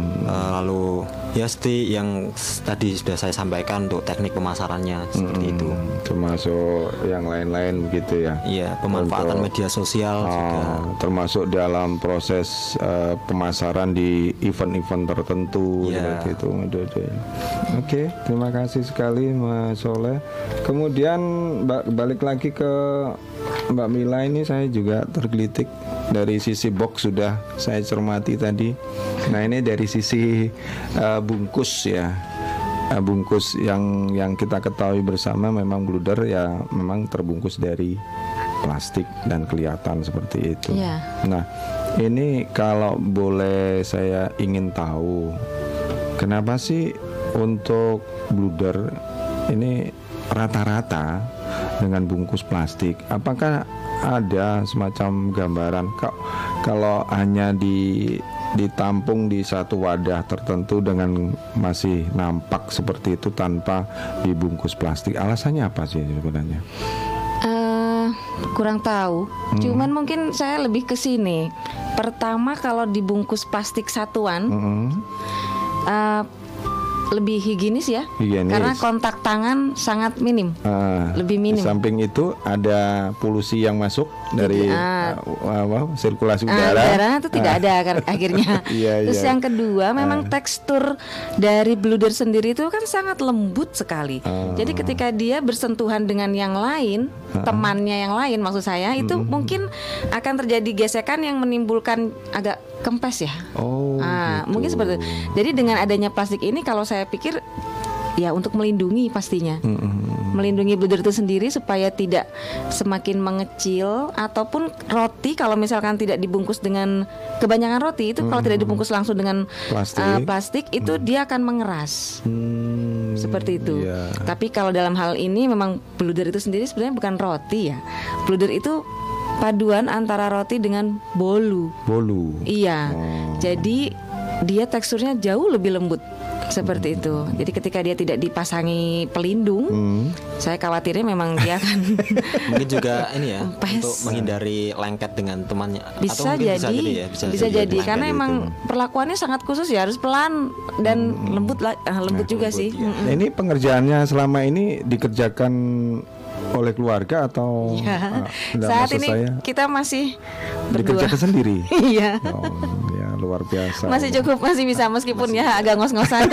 ya seperti yang tadi sudah saya sampaikan untuk teknik pemasarannya seperti itu Hmm, termasuk yang lain-lain begitu ya iya pemanfaatan Untuk- media sosial juga Oh, termasuk dalam proses eh, pemasaran di event-event tertentu seperti itu. Aduh. Oke, terima kasih sekali Mas Soleh. Kemudian balik lagi ke Mbak Mila ini saya juga tergelitik dari sisi box sudah saya cermati tadi. Nah ini dari sisi eh, bungkus ya. Eh, bungkus yang yang kita ketahui bersama memang bluder ya memang terbungkus dari plastik dan kelihatan seperti itu. Iya. Nah, Ini kalau boleh saya ingin tahu, kenapa sih untuk bluder ini rata-rata dengan bungkus plastik? Apakah ada semacam gambaran kok kalau hanya di ditampung di satu wadah tertentu dengan masih nampak seperti itu tanpa dibungkus plastik? Alasannya apa sih sebenarnya? Eh, kurang tahu. Hmm. Cuman mungkin saya lebih ke sini. Pertama kalau dibungkus plastik satuan Mm-mm. eh, lebih higienis ya. Higienis. Karena kontak tangan sangat minim. Ah, Lebih Di minim. samping itu ada polusi yang masuk dari ah. uh, apa, sirkulasi Ah, udara. udara itu tidak ada kan akhirnya. Iya, Terus iya. yang kedua, memang tekstur dari bluder sendiri itu kan sangat lembut sekali. Ah. Jadi ketika dia bersentuhan dengan yang lain, temannya yang lain maksud saya itu mungkin akan terjadi gesekan yang menimbulkan agak kempes ya. Oh, Ah, gitu. mungkin seperti itu. Jadi dengan adanya plastik ini kalau saya pikir ya untuk melindungi pastinya. Melindungi bluder itu sendiri supaya tidak semakin mengecil ataupun roti kalau misalkan tidak dibungkus dengan kebanyakan roti itu kalau tidak dibungkus langsung dengan Plastik. uh, plastik itu dia akan mengeras. Hmm, Seperti itu. iya. Tapi kalau dalam hal ini memang bluder itu sendiri sebenarnya bukan roti ya. Bluder itu paduan antara roti dengan bolu. Bolu. Iya. Oh. Jadi dia teksturnya jauh lebih lembut seperti itu. Jadi ketika dia tidak dipasangi pelindung, Hmm. saya khawatirnya memang dia akan Mungkin juga ini ya Kempes. untuk menghindari lengket dengan temannya. bisa Atau mungkin jadi, bisa jadi ya, bisa, jadi, lengket karena gitu. emang perlakuannya sangat khusus ya harus pelan dan lembut lah, ah, lembut juga sih. iya. Mm-mm. Nah, Ini pengerjaannya selama ini dikerjakan oleh keluarga atau Ya. enggak, Saat ini saya kita masih berdua. dikerjakan sendiri. Iya. Oh, ya luar biasa. Masih cukup masih bisa meskipun ya agak ngos-ngosan.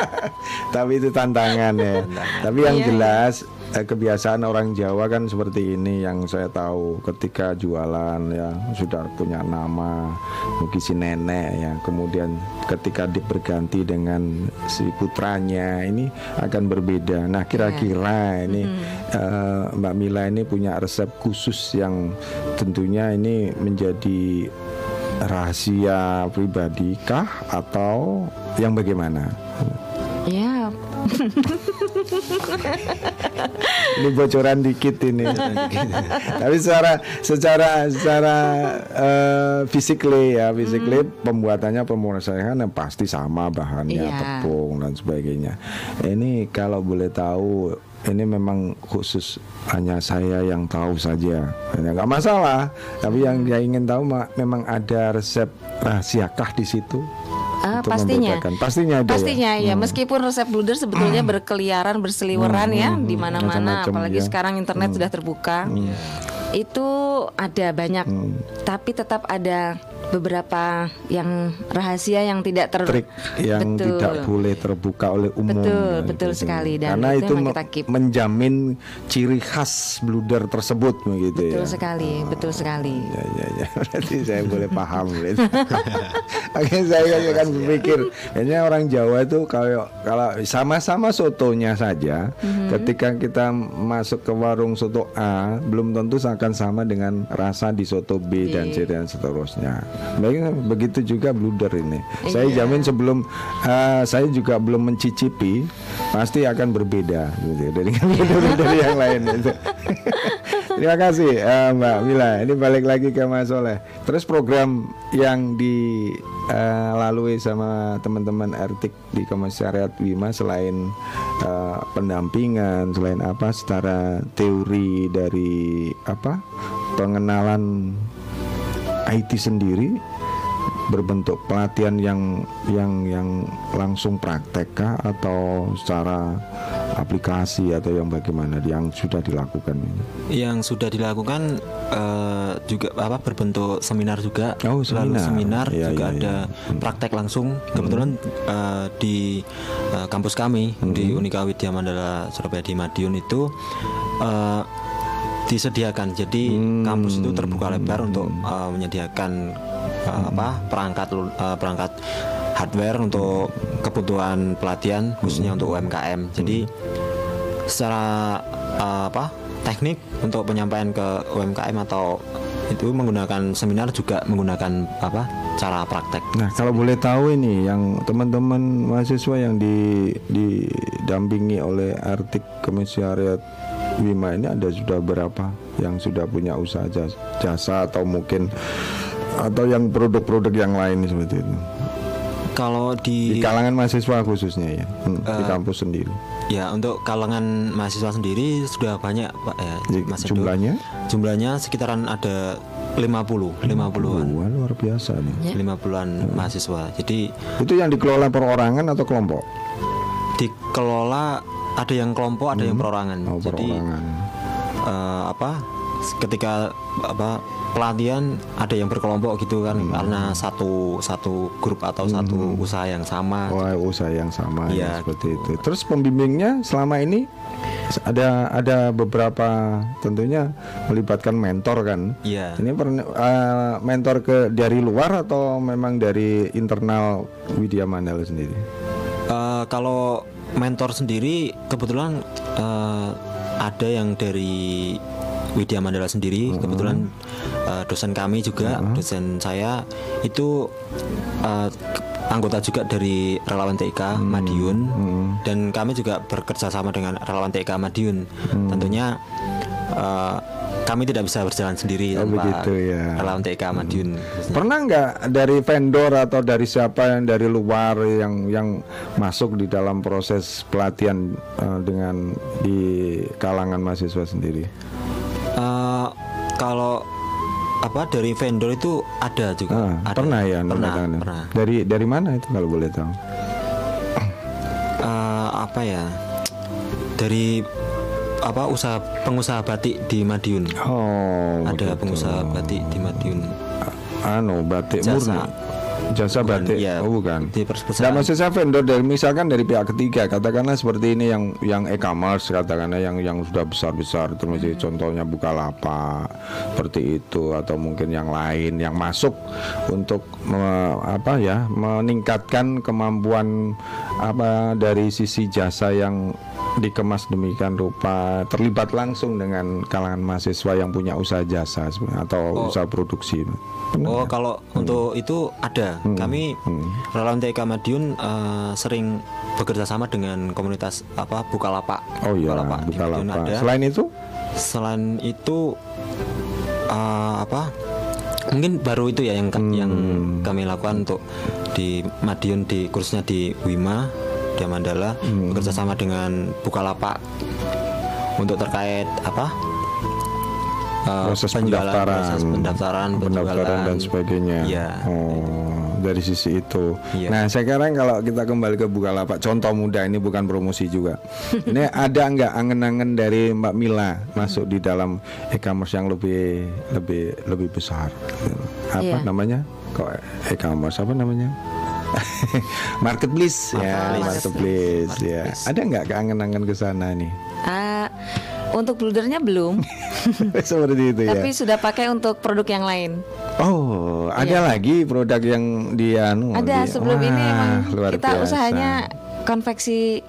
Tapi itu tantangan ya. Tapi yang Iya, jelas eh, kebiasaan orang Jawa kan seperti ini yang saya tahu ketika jualan ya sudah punya nama mungkin si nenek ya kemudian ketika di- berganti dengan si putranya ini akan berbeda. Nah kira-kira ini eh, Mbak Mila ini punya resep khusus yang tentunya ini menjadi rahasia pribadi kah atau yang bagaimana? ya, ini bocoran dikit ini. Tapi secara secara secara physically ya, physically pembuatannya pemulasaran kan pasti sama bahannya Iya. tepung dan sebagainya. Ini kalau boleh tahu ini memang khusus hanya saya yang tahu saja. Ya, nggak masalah. Tapi yang saya ingin tahu ma- memang ada resep rahasiakah di situ? Ah, Untuk pastinya. membedakan? Pastinya ada. ya? Pastinya ya, meskipun resep bluder sebetulnya berkeliaran berseliweran ya di mana-mana, apalagi ya. sekarang internet sudah terbuka. Itu ada banyak, tapi tetap ada beberapa yang rahasia yang tidak ter trik yang Betul. tidak boleh terbuka oleh umum. Betul, Nah, betul itu. sekali. Dan Karena itu itu, kita keep. menjamin ciri khas bluder tersebut begitu Betul ya. sekali, betul sekali. Ya, ya, ya. Berarti saya boleh paham gitu. Oke, saya akan berpikir, kayaknya orang Jawa itu kalau kalau sama-sama sotonya saja, Mhm. ketika kita masuk ke warung soto A, belum tentu akan sama dengan rasa di soto B dan C dan seterusnya. Baik, begitu juga bluder ini. Saya Iya. jamin sebelum eh, saya juga belum mencicipi, pasti akan berbeda gitu dari bluder yang lain. Gitu. Terima kasih eh, Mbak Mila. Ini balik lagi ke Mas Soleh. Terus program yang dilalui sama teman-teman Ertik di Komisariat Wima selain eh, pendampingan, selain apa secara teori dari apa pengenalan IT sendiri berbentuk pelatihan yang yang yang langsung praktek kah atau secara aplikasi atau yang bagaimana yang sudah dilakukan ini? Yang sudah dilakukan eh, juga apa berbentuk seminar juga. Oh, Lalu seminar. seminar Iya, juga iya, ada praktek langsung. Kebetulan eh, di eh, kampus kami di Unika Widya Mandala Surabaya di Madiun itu eh, disediakan. Jadi kampus itu terbuka lebar untuk eh, menyediakan eh, apa perangkat eh, perangkat hardware untuk kebutuhan pelatihan khususnya untuk UMKM. Jadi secara eh, apa teknik untuk penyampaian ke UMKM atau itu menggunakan seminar juga menggunakan apa cara praktek. Nah, kalau boleh tahu ini yang teman-teman mahasiswa yang di didampingi oleh Artik Komisariat Wima ini ada sudah berapa yang sudah punya usaha jasa, jasa atau mungkin atau yang produk-produk yang lain seperti itu. Kalau Di di, kalangan mahasiswa khususnya ya, hmm, di Eh, kampus sendiri. ya untuk kalangan mahasiswa sendiri sudah banyak Pak ya Mas Edo. jumlahnya Jumlahnya sekitaran ada 50, 50-an. Wah, luar biasa nih. Ya. 50-an mahasiswa. Jadi Itu yang dikelola perorangan atau kelompok? Dikelola ada yang kelompok, ada yang perorangan. Oh, Jadi perorangan. eh, apa ketika apa pelatihan ada yang berkelompok gitu kan Hmm. karena satu satu grup atau satu usaha yang sama Wah, usaha yang sama ya, Iya, seperti itu. Terus pembimbingnya selama ini ada ada beberapa tentunya melibatkan mentor kan. Iya. Ini pern- eh, mentor ke dari luar atau memang dari internal Widya Mandala sendiri? Eh, kalau mentor sendiri kebetulan eh, ada yang dari Widya Mandala sendiri kebetulan eh, dosen kami juga dosen saya. Itu eh, anggota juga dari relawan TIK Madiun. Dan kami juga bekerja sama dengan relawan TIK Madiun. Tentunya eh, kami tidak bisa berjalan sendiri Oh, tanpa begitu ya. relawan TIK Madiun Pernah nggak dari vendor atau dari siapa yang dari luar yang yang masuk di dalam proses pelatihan eh, dengan di kalangan mahasiswa sendiri? Eh, kalau apa dari vendor itu ada juga. Ah, ada. pernah ya Pernah. Pernah. Dari dari mana itu kalau boleh tahu? Eh, apa ya? Dari apa usaha pengusaha batik di Madiun. Oh, ada begitu. pengusaha batik di Madiun. anu batik Jasa. murni. Jasa Bukan, batik. iya, oh, bukan. di Nah, maksud saya vendor dari misalkan dari pihak ketiga, katakanlah seperti ini yang yang e-commerce katakanlah yang yang sudah besar-besar termasuk contohnya Bukalapak seperti itu atau mungkin yang lain yang masuk untuk me- apa ya meningkatkan kemampuan apa dari sisi jasa yang dikemas demikian rupa terlibat langsung dengan kalangan mahasiswa yang punya usaha jasa atau usaha produksi. Oh, kalau untuk itu ada. Kami relawan TIK Madiun eh, sering bekerja sama dengan komunitas apa Bukalapak. Oh iya, Bukalapak. Di Bukalapak. ada. Selain itu, Selain itu eh, apa? Mungkin baru itu ya yang Hmm. yang kami lakukan untuk di Madiun di kursusnya di Wima di Mandala Hmm. bekerja sama dengan Bukalapak untuk terkait apa? Eh, proses pendaftaran, proses pendaftaran, pendaftaran dan sebagainya. Iya. Oh, dari sisi itu. Iya. Nah, sekarang kalau kita kembali ke Bukalapak, contoh muda ini bukan promosi juga. ini ada nggak angen-angen dari Mbak Mila masuk di dalam e-commerce yang lebih lebih lebih besar? Apa Iya. namanya? Kok e-commerce apa namanya? marketplace ya, Marketplace. marketplace ya. Ada nggak keangen-angen ke sana nih? Ah, untuk bludernya belum, Seperti itu ya. tapi sudah pakai untuk produk yang lain. Oh, ada lagi produk yang dia anu. Ada di- sebelum ini Wah, emang luar kita biasa. usahanya konveksi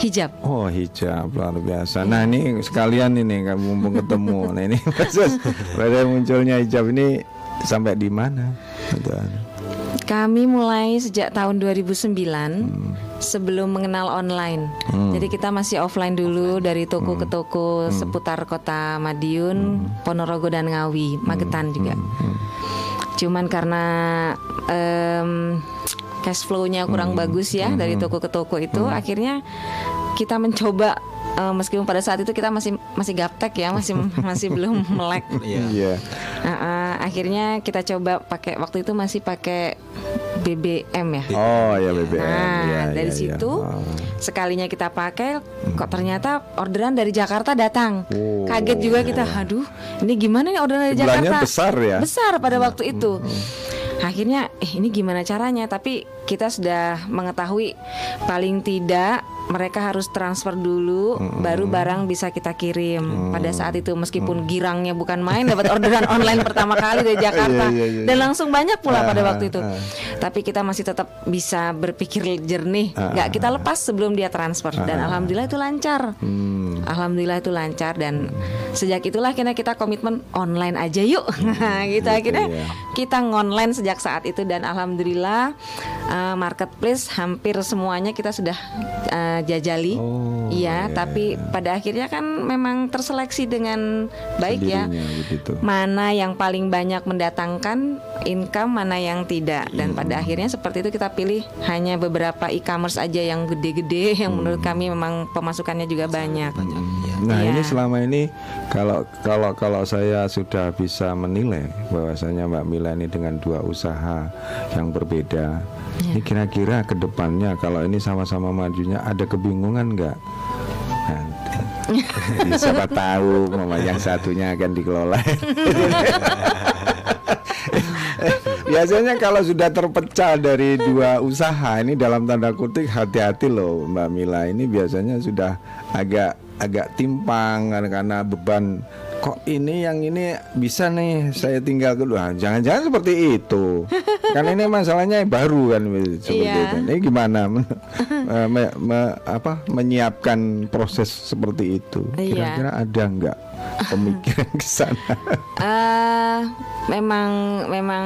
hijab. Oh hijab luar biasa. Nah ini sekalian ini mumpung ketemu. Nah ini proses pada munculnya hijab ini sampai di mana? Kami mulai sejak tahun 2009 Hmm. sebelum mengenal online. Jadi kita masih offline dulu dari toko Hmm. ke toko seputar kota Madiun, Ponorogo dan Ngawi, Magetan juga. Hmm. Cuman karena em, cash flow-nya kurang Hmm. bagus ya dari toko ke toko itu, akhirnya kita mencoba eh, meskipun pada saat itu kita masih masih gaptek ya, masih masih belum melek. Iya. Iya. Nah, eh, akhirnya kita coba pakai waktu itu masih pakai BBM ya. Oh ya BBM. Nah, ya, dari ya, ya. situ Oh. sekalinya kita pakai kok ternyata orderan dari Jakarta datang. Oh. Kaget juga kita, aduh, ini gimana nih orderan dari Jumlahnya Jakarta? besar ya? Besar pada waktu itu. akhirnya eh ini gimana caranya tapi kita sudah mengetahui paling tidak mereka harus transfer dulu baru barang bisa kita kirim. Pada saat itu meskipun girangnya bukan main dapat orderan online pertama kali dari Jakarta Iya, iya, iya, dan langsung banyak pula pada Ah, waktu itu. ah. tapi kita masih tetap bisa berpikir jernih. Nggak kita lepas sebelum dia transfer. Dan alhamdulillah itu lancar. Hmm. Alhamdulillah itu lancar dan sejak itulah akhirnya kita komitmen online aja yuk. Gitu gitu akhirnya ya. kita ngonline sejak saat itu dan alhamdulillah uh, marketplace hampir semuanya kita sudah uh, jajali Oh, iya iya, tapi pada akhirnya kan memang terseleksi dengan baik ya Sendirinya begitu. mana yang paling banyak mendatangkan income mana yang tidak dan Hmm. pada akhirnya seperti itu kita pilih hanya beberapa e-commerce aja yang gede-gede yang menurut Hmm. kami memang pemasukannya juga banyak banyak ya. Nah Iya. ini selama ini kalau kalau kalau saya sudah bisa menilai bahwasanya Mbak Mila ini dengan dua usaha yang berbeda, ini kira-kira ke depannya kalau ini sama-sama majunya ada kebingungan nggak? Nah, siapa tahu mama yang satunya akan dikelola. Biasanya kalau sudah terpecah dari dua usaha ini dalam tanda kutip hati-hati loh Mbak Mila ini biasanya sudah agak agak timpang karena- karena beban kok ini yang ini bisa nih saya tinggal kedua jangan-jangan seperti itu. Kan ini masalahnya baru kan seperti Iya. itu. Ini gimana? Eh, me- me- apa menyiapkan proses seperti itu? Iya. kira-kira ada nggak pemikiran ke sana Eh, memang memang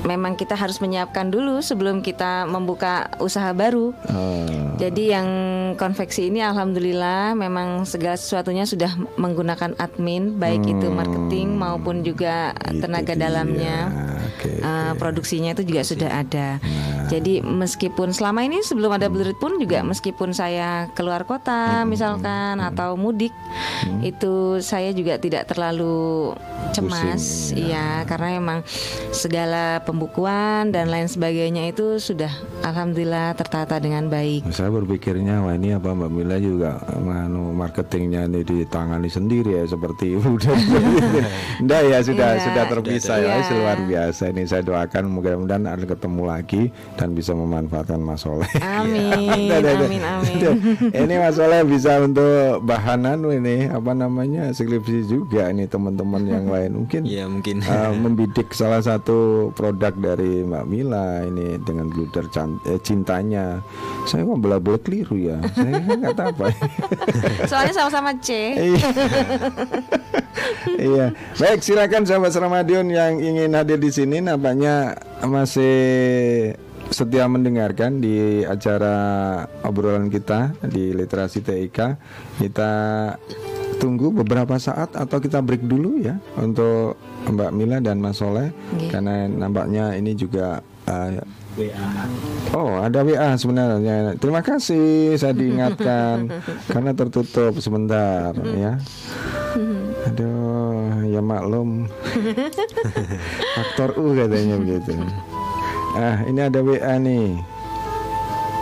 memang kita harus menyiapkan dulu sebelum kita membuka usaha baru. Eh, Jadi yang konveksi ini alhamdulillah memang segala sesuatunya sudah menggunakan admin baik itu marketing maupun juga Itu tenaga dia. dalamnya. Oke, Uh, oke. produksinya itu juga sudah ada. Nah. Jadi meskipun selama ini sebelum ada Blurit pun juga meskipun saya keluar kota Hmm, misalkan atau mudik itu saya juga tidak terlalu cemas, Pusing, iya karena memang segala pembukuan dan lain sebagainya itu sudah alhamdulillah tertata dengan baik. Saya berpikirnya wah ini apa Mbak Mila juga manu marketingnya ini ditangani sendiri ya seperti udah Nggak ya sudah Iya. sudah terpisah ya Iya. luar biasa ini saya doakan mudah-mudahan ada ketemu lagi dan bisa memanfaatkan Mas Soleh. Amin, Ada, ada. amin, amin. ini Mas Soleh bisa untuk bahanan ini apa namanya skripsi juga ini teman-teman yang lain mungkin Iya mungkin. uh, membidik salah satu produk dari Mbak Mila ini dengan bluder eh, cintanya. Saya kok bela-bela keliru ya. Saya kan nggak tahu apa. Soalnya sama-sama C. Iya. Iya. Baik, silakan sahabat Ramadion yang ingin hadir di sini nampaknya masih setia mendengarkan di acara obrolan kita di literasi TIK. Kita tunggu beberapa saat atau kita break dulu ya untuk Mbak Mila dan Mas Soleh Oke. karena nampaknya ini juga uh, Oh, ada WA sebenarnya. Terima kasih saya diingatkan karena tertutup sebentar ya. Aduh, ya maklum. Faktor U katanya begitu. Ah, ini ada WA nih.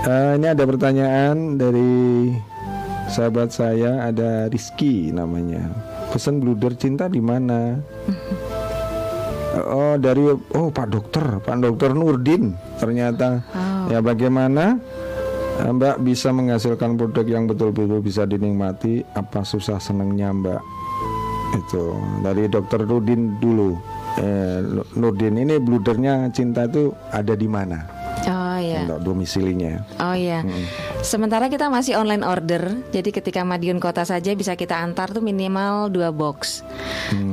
Eh, ini ada pertanyaan dari sahabat saya, ada Rizky namanya. Pesan bluder cinta di mana? Oh dari oh Pak Dokter Pak Dokter Nurdin. Ternyata ya bagaimana? Eh, Mbak bisa menghasilkan produk yang betul-betul bisa dinikmati? Apa susah senengnya Mbak? Itu dari Dokter Nurdin dulu. Eh, Nurdin ini bludernya cinta itu ada di mana Oh ya. untuk domisilinya Oh iya. Sementara kita masih online order, jadi ketika Madiun Kota saja bisa kita antar tuh minimal dua box.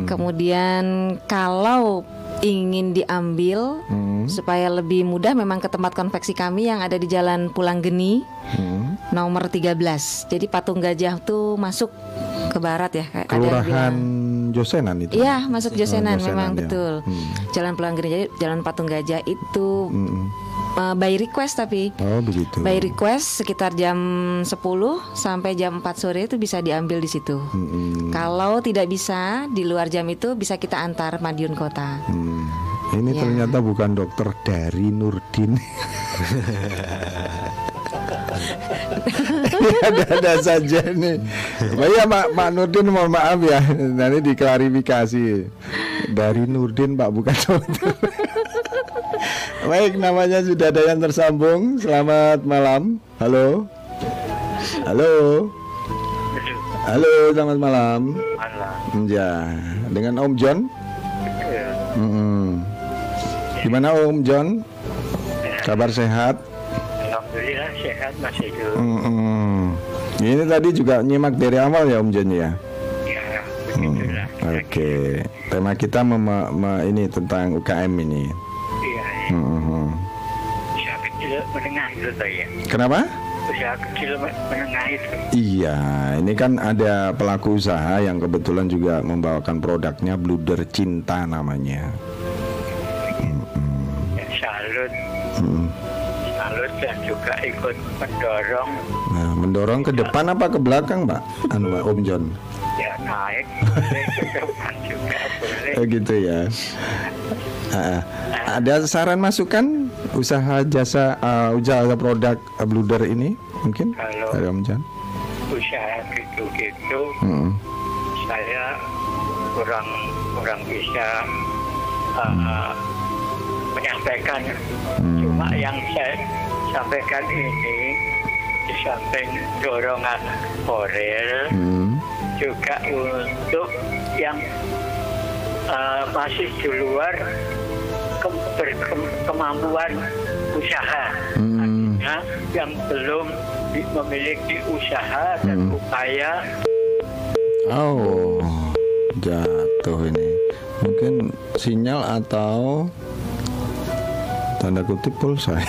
Kemudian kalau ingin diambil Hmm. supaya lebih mudah memang ke tempat konveksi kami yang ada di Jalan Pulang Geni Hmm. nomor 13. Jadi patung gajah tuh masuk ke barat ya kayak Kelurahan. Josenan itu Iya, masuk Josenan, Josenan, memang ya. betul. Hmm. Jalan Pulang Geni jadi Jalan Patung Gajah itu Mm-mm. Uh, by request tapi oh begitu By request sekitar jam 10 sampai jam 4 sore itu bisa diambil di situ. Mm-mm. Kalau tidak bisa di luar jam itu bisa kita antar Madiun Kota. Hmm. Ini Ya. ternyata bukan dokter dari Nurdin. Ada-ada saja nih. Pak ya Pak, Pak Nurdin mohon maaf ya. Nanti diklarifikasi. Dari Nurdin Pak bukan dokter. Baik, namanya sudah ada yang tersambung. Selamat malam. Halo. Halo. Halo, selamat malam. Malam. Ya, dengan Om John. Ya, Mm-mm. Gimana Om John? Kabar sehat? Alhamdulillah sehat Mas Edo. Mm-mm. Ini tadi juga nyimak dari awal ya Om John ya. Ya, begitulah. Oke, tema kita mem- me- ini tentang UKM ini. Usaha kecil menengah itu toh ya. Kenapa? Usaha kecil me- menengah itu. Iya, ini kan ada pelaku usaha yang kebetulan juga membawakan produknya Bluder Cinta namanya. Ya, salut, salut dan juga ikut mendorong Nah, mendorong ke depan apa ke belakang, Pak? Anu, Pak Om John. ya naik boleh ke depan juga boleh. Oh gitu ya. Ada saran masukan usaha jasa uh, usaha produk uh, Bluder ini mungkin Kalau- dari Om John? Usaha gitu-gitu Mm. saya kurang kurang bisa uh, menyampaikan cuma yang saya sampaikan ini di samping dorongan moral Mm. juga untuk yang uh, masih di luar ke- berkem- kemampuan usaha Mm. artinya yang belum di- memiliki usaha dan Hmm. upaya Oh, jatuh ini. Mungkin sinyal atau tanda kutip pulsa.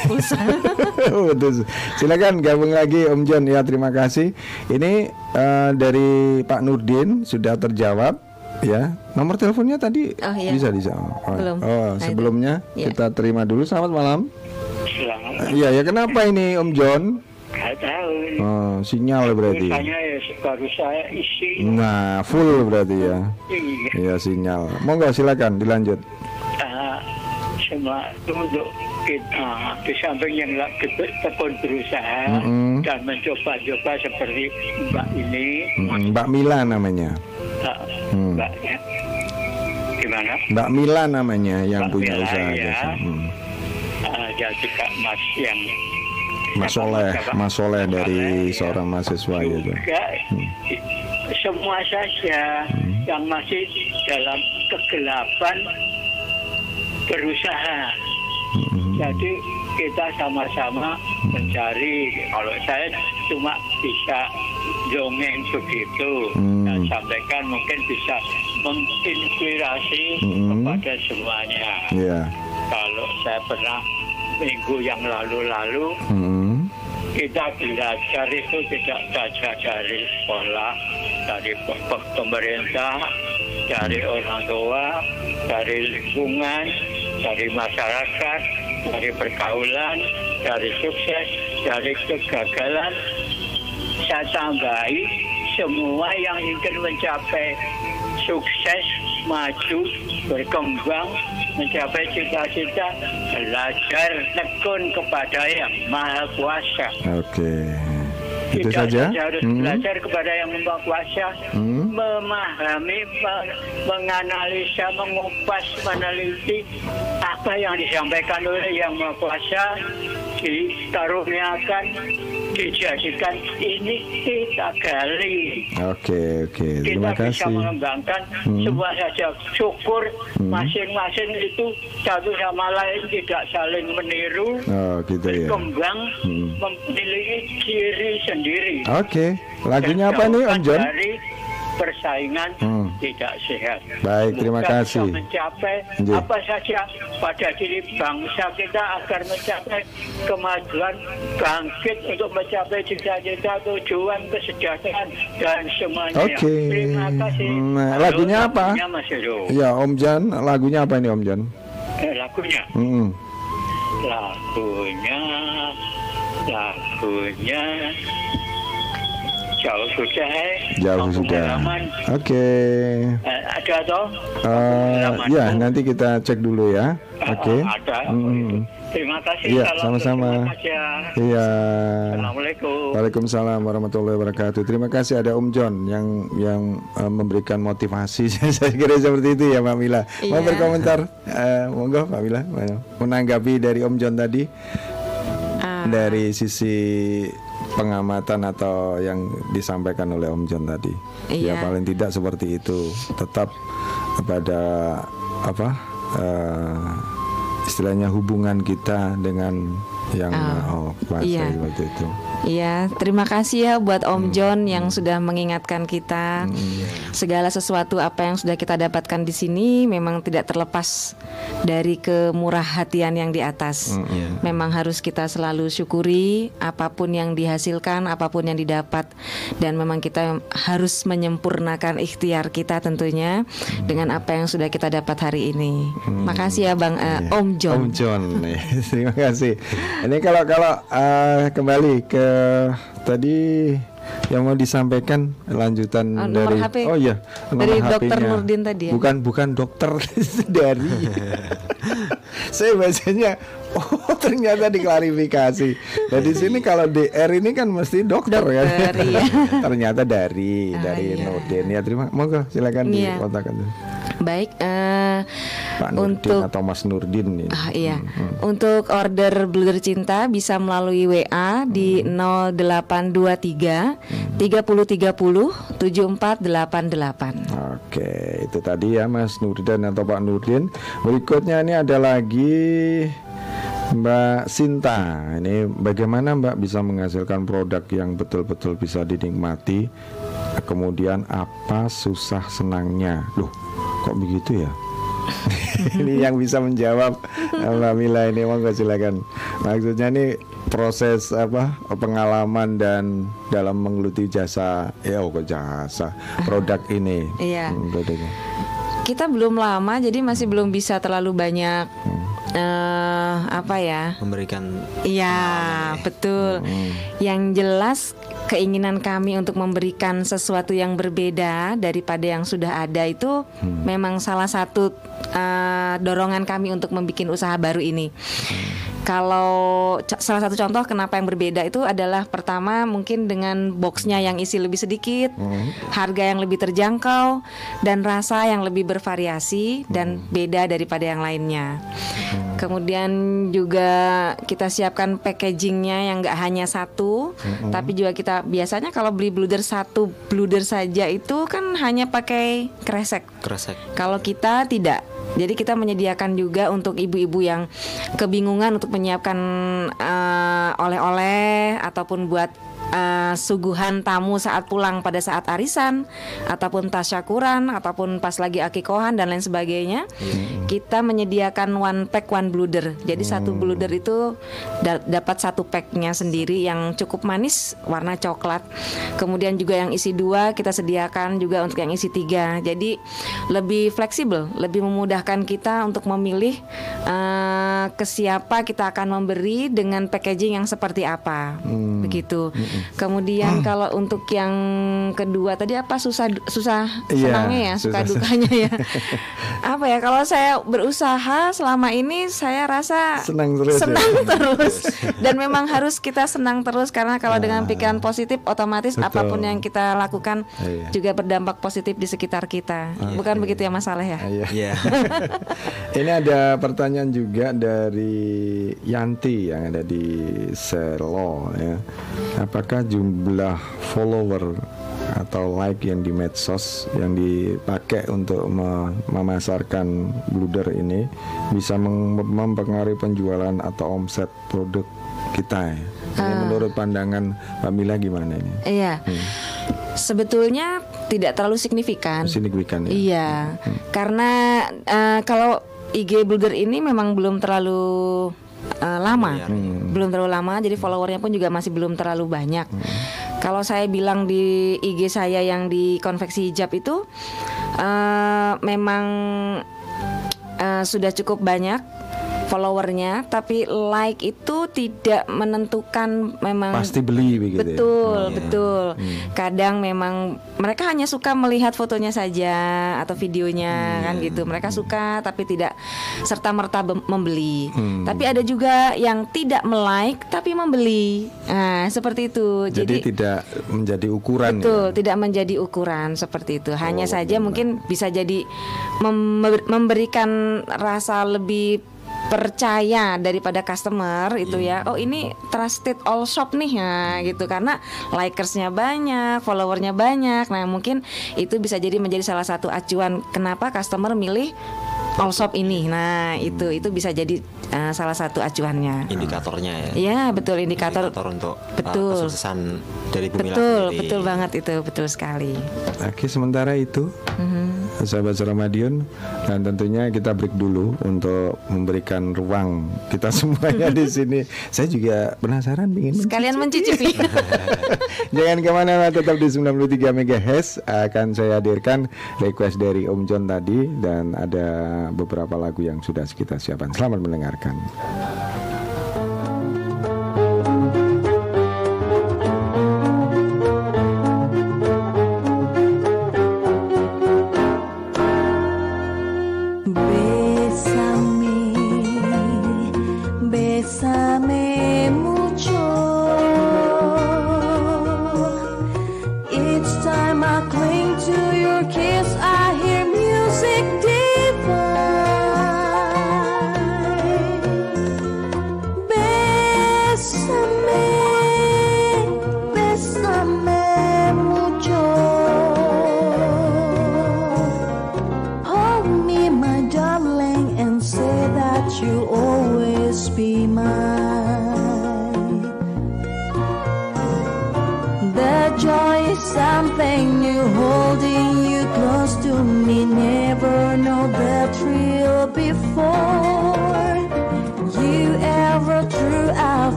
Oh, Betul. Silakan gabung lagi Om John ya terima kasih. Ini eh, dari Pak Nurdin sudah terjawab ya. Nomor teleponnya tadi Oh, iya. bisa dijawab. Oh, Belum. oh, Nah, itu. sebelumnya Iya. kita terima dulu. Selamat malam. selamat Iya ya kenapa ini Om John? Gak tahu. Oh, sinyal berarti. Misalnya ya baru saya isi. Nah, full berarti ya. Iya. Iya sinyal. Monggo silakan dilanjut. Ah, semua itu untuk kita di samping yang tekun berusaha Mm-mm. dan mencoba-coba seperti Mbak ini, Mm, Mbak Mila namanya. Hmm. Mbaknya gimana? Mbak Mila namanya yang Mbak punya Mila, usaha ya. jasa. Hmm. Ah, dan juga Mas yang Mas Soleh, Mas Soleh dari seorang mahasiswa ya. John. juga semua saja Hmm. yang masih dalam kegelapan berusaha. Hmm. Jadi kita sama-sama mencari. Kalau saya cuma bisa dongeng begitu, Hmm. dan sampaikan mungkin bisa menginspirasi Hmm. kepada semuanya. Iya. Kalau saya pernah minggu yang lalu-lalu Hmm. Kita belajar itu tidak saja dari sekolah, dari pe- pe- pemerintah, dari orang tua, dari lingkungan, dari masyarakat, dari pergaulan, dari sukses, dari kegagalan. Saya tambahi semua yang ingin mencapai sukses, maju, berkembang, mencapai cita-cita, belajar tekun kepada yang Maha Kuasa. Oke. Itu Tidak saja. harus Hmm. belajar kepada yang Maha Kuasa, Hmm. memahami, me- menganalisa, mengupas, meneliti apa yang disampaikan oleh yang Maha Kuasa, dikaruniakan, dijadikan ini kita gali. Oke, oke. Kita Terima bisa kasih. mengembangkan Hmm. semua saja syukur masing-masing itu satu sama lain tidak saling meniru, Oh, gitu ya. berkembang, Hmm. memiliki ciri sendiri. Oke. Lagunya Dan apa nih Om John? Dari persaingan Hmm. tidak sehat. Baik, terima kasih. Bisa mencapai Nggih. apa saja pada diri bangsa kita agar mencapai kemajuan, bangkit untuk mencapai cita-cita, tujuan, kesejahteraan dan semuanya. Oke. Terima kasih. Halo, lagunya apa? Lagunya. Iya, Om John. Lagunya apa ini Om John? Eh, lagunya, Hmm. lagunya, lagunya. Jauh sudah, eh. Jauh Kampung sudah. Oke. Eh, ada toh? Eh, Halaman ya, tuh. nanti kita cek dulu ya. Ah, Oke. ada. Hmm. Terima kasih. Iya, sama-sama. ya. Iya. Assalamualaikum. Waalaikumsalam warahmatullahi wabarakatuh. Terima kasih ada Om John yang yang eh, memberikan motivasi. Saya kira seperti itu ya, Mbak Mila. Mau Iya. berkomentar? Eh, monggo, Mbak Mila. Mau Menanggapi dari Om John tadi Ah, dari sisi pengamatan atau yang disampaikan oleh Om John tadi. Ya Iya. paling tidak seperti itu. Tetap pada apa? eh, istilahnya hubungan kita dengan yang Ah, oh, kuasa iya. waktu itu. Iya, terima kasih ya buat Hmm. Om John yang sudah mengingatkan kita segala sesuatu apa yang sudah kita dapatkan di sini memang tidak terlepas dari kemurah hatian yang di atas. Hmm, Iya. Memang harus kita selalu syukuri apa pun yang dihasilkan, apa pun yang didapat dan memang kita harus menyempurnakan ikhtiar kita tentunya dengan apa yang sudah kita dapat hari ini. Makasih ya Bang eh, Om John. Om John, terima kasih. Ini kalau kalau eh, kembali ke tadi yang mau disampaikan lanjutan Oh, nomor dari HP. oh iya Dari Dokter. Nurdin tadi ya? Bukan bukan dokter dari. Saya bacanya oh ternyata diklarifikasi. Nah di sini kalau DR ini kan mesti dokter, ya. Dokter, iya. ternyata dari Ah, dari iya. Nurdin ya terima monggo silakan Iya. dikontakkan Baik eh, Pak Nurdin untuk atau Mas Nurdin ini. Ah iya. Untuk order Bluder Cinta bisa melalui WA di 0823 3030 7488. Oke, itu tadi ya Mas Nurdin atau Pak Nurdin. Berikutnya ini ada lagi Mbak Sinta. Ini bagaimana Mbak bisa menghasilkan produk yang betul-betul bisa dinikmati? Kemudian apa susah senangnya? Loh, kok begitu ya? ini yang bisa menjawab Mbak Mila ini monggo silakan. Maksudnya ini proses apa pengalaman dan dalam menggeluti jasa ya oh kok jasa produk ini. Iya. Hmm. Kita belum lama jadi masih belum bisa terlalu banyak eh apa ya? memberikan Iya, betul. Yang jelas keinginan kami untuk memberikan sesuatu yang berbeda daripada yang sudah ada itu memang salah satu eh, dorongan kami untuk membuat usaha baru ini. Kalau salah satu contoh kenapa yang berbeda itu adalah pertama mungkin dengan boxnya yang isi lebih sedikit, harga yang lebih terjangkau, dan rasa yang lebih bervariasi dan beda daripada yang lainnya. Kemudian juga kita siapkan packagingnya yang nggak hanya satu, tapi juga kita biasanya kalau beli bluder satu bluder saja itu kan hanya pakai kresek. kresek Kalau kita tidak. Jadi kita menyediakan juga untuk ibu-ibu yang kebingungan untuk menyiapkan eh, oleh-oleh ataupun buat eh, suguhan tamu saat pulang pada saat arisan ataupun tasyakuran ataupun pas lagi akikohan dan lain sebagainya. Kita menyediakan one pack one bluder. Jadi satu bluder itu da- dapat satu packnya sendiri yang cukup manis warna coklat. Kemudian juga yang isi dua kita sediakan juga untuk yang isi tiga. Jadi lebih fleksibel, lebih memudahkan kita untuk memilih eh, ke siapa kita akan memberi dengan packaging yang seperti apa. Begitu. Kemudian kalau untuk yang kedua tadi apa susah susah Iya, senangnya ya, suka susah- dukanya ya. apa ya kalau saya berusaha selama ini saya rasa Senang terus ya? senang terus dan memang harus kita senang terus karena kalau dengan pikiran positif otomatis Betul. apa pun yang kita lakukan Iya. juga berdampak positif di sekitar kita. Bukan begitu ya Mas Saleh ya? Iya. Iya. Ini ada pertanyaan juga dari Yanti yang ada di Selo ya. Apakah jumlah follower atau like yang di medsos yang dipakai untuk me- memasarkan bluder ini bisa mempengaruhi penjualan atau omset produk kita ya? Ini menurut pandangan Mbak Mila gimana ini? Iya. Sebetulnya tidak terlalu signifikan. Signifikan ya? Iya, karena eh, kalau IG Blogger ini memang belum terlalu eh, lama, belum terlalu lama, jadi followernya pun juga masih belum terlalu banyak. Kalau saya bilang di IG saya yang di konveksi hijab itu eh, memang eh, sudah cukup banyak followernya, tapi like itu tidak menentukan memang Pasti beli begitu. ya? Betul, iya. betul. Kadang memang mereka hanya suka melihat fotonya saja atau videonya kan gitu. Mereka suka tapi tidak serta merta membeli. Tapi ada juga yang tidak melike tapi membeli. Nah, seperti itu. Jadi, tidak menjadi ukuran Betul, ya. tidak menjadi ukuran seperti itu. Hanya Oh, saja benar. mungkin bisa jadi mem- memberikan rasa lebih percaya daripada customer itu ya. Oh, ini trusted all shop nih ya gitu karena likersnya banyak, followernya banyak. Nah, mungkin itu bisa jadi menjadi salah satu acuan kenapa customer milih all shop ini. Nah, itu itu bisa jadi uh, salah satu acuannya. indikatornya ya Iya, betul indikator. untuk uh, Betul. kesuksesan dari Bumi Betul, betul banget itu, betul sekali. Oke, sementara itu sahabat Ramadion dan tentunya kita break dulu untuk memberikan ruang kita semuanya di sini. Saya juga penasaran ingin Sekalian mencicipi. Jangan ke mana-mana tetap di 93 MHz akan saya hadirkan request dari Om John tadi dan ada beberapa lagu yang sudah kita siapkan. Selamat mendengarkan. Kang.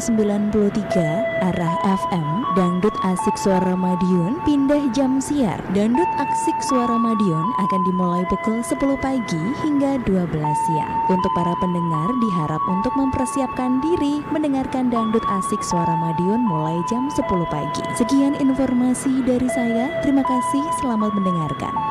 93 arah FM Dangdut Asik Suara Madiun pindah jam siar. Dangdut Asik Suara Madiun akan dimulai pukul 10 pagi hingga 12 siang. Untuk para pendengar diharap untuk mempersiapkan diri mendengarkan Dangdut Asik Suara Madiun mulai jam 10 pagi. Sekian informasi dari saya. Terima kasih selamat mendengarkan.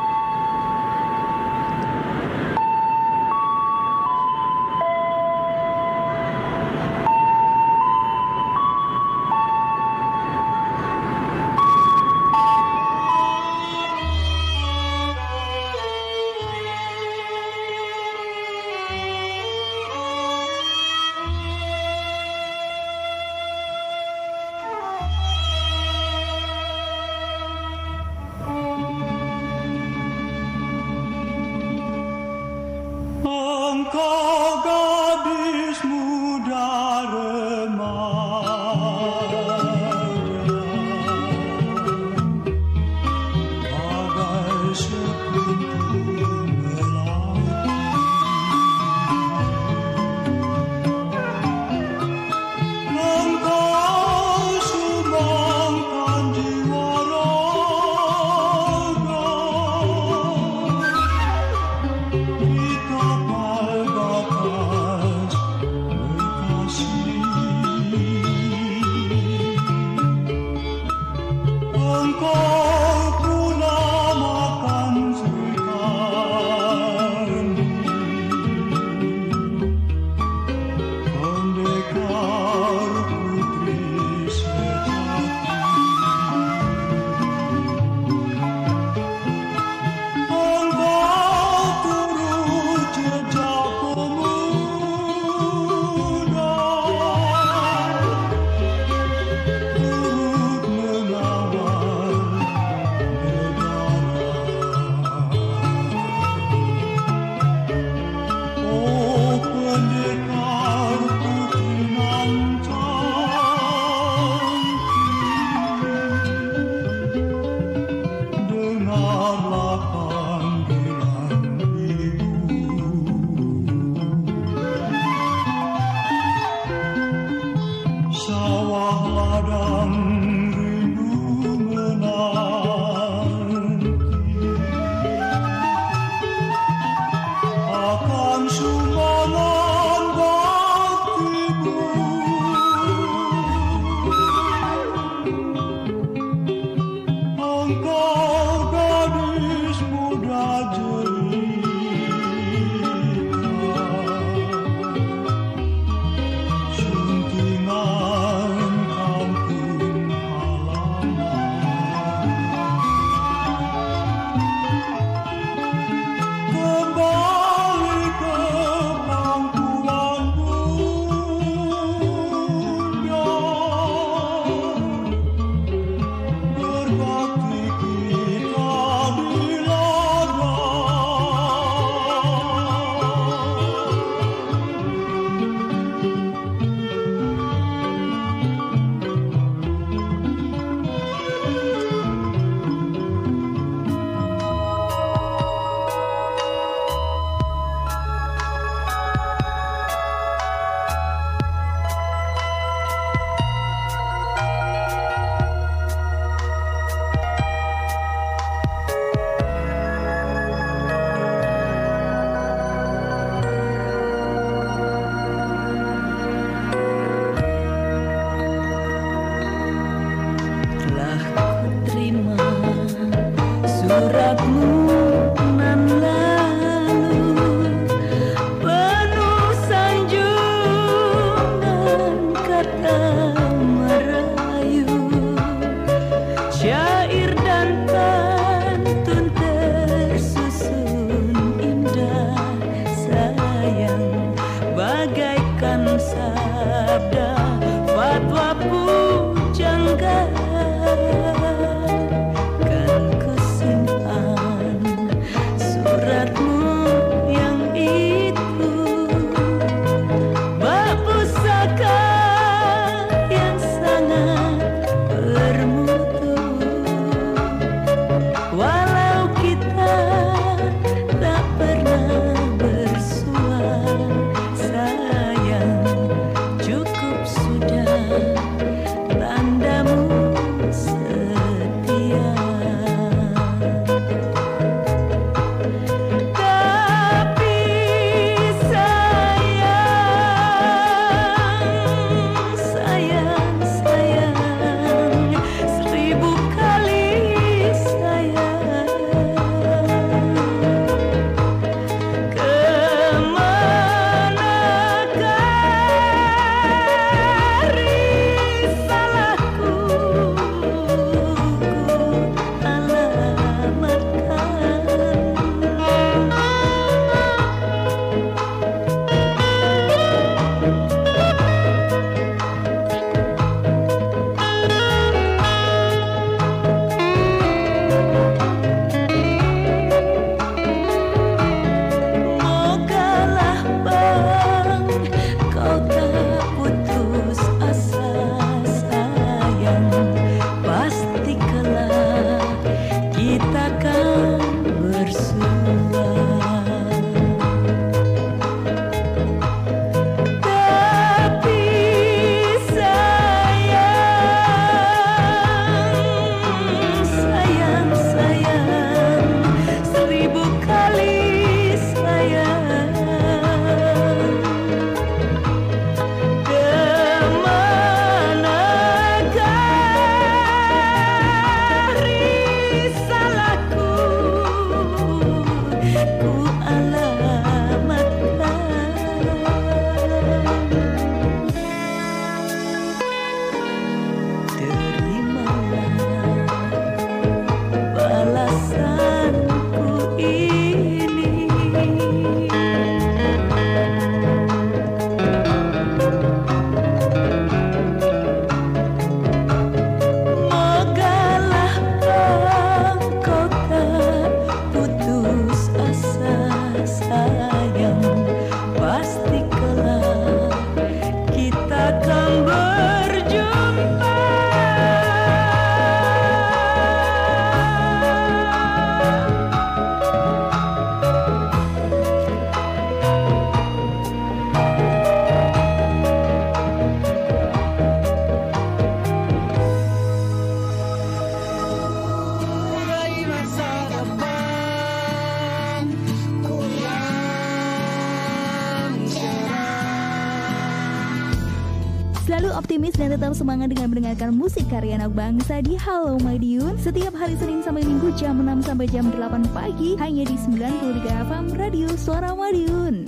Semangat dengan mendengarkan musik karya anak bangsa di Halo Madiun setiap hari Senin sampai Minggu jam 6 sampai jam 8 pagi hanya di 93 FM Radio Suara Madiun.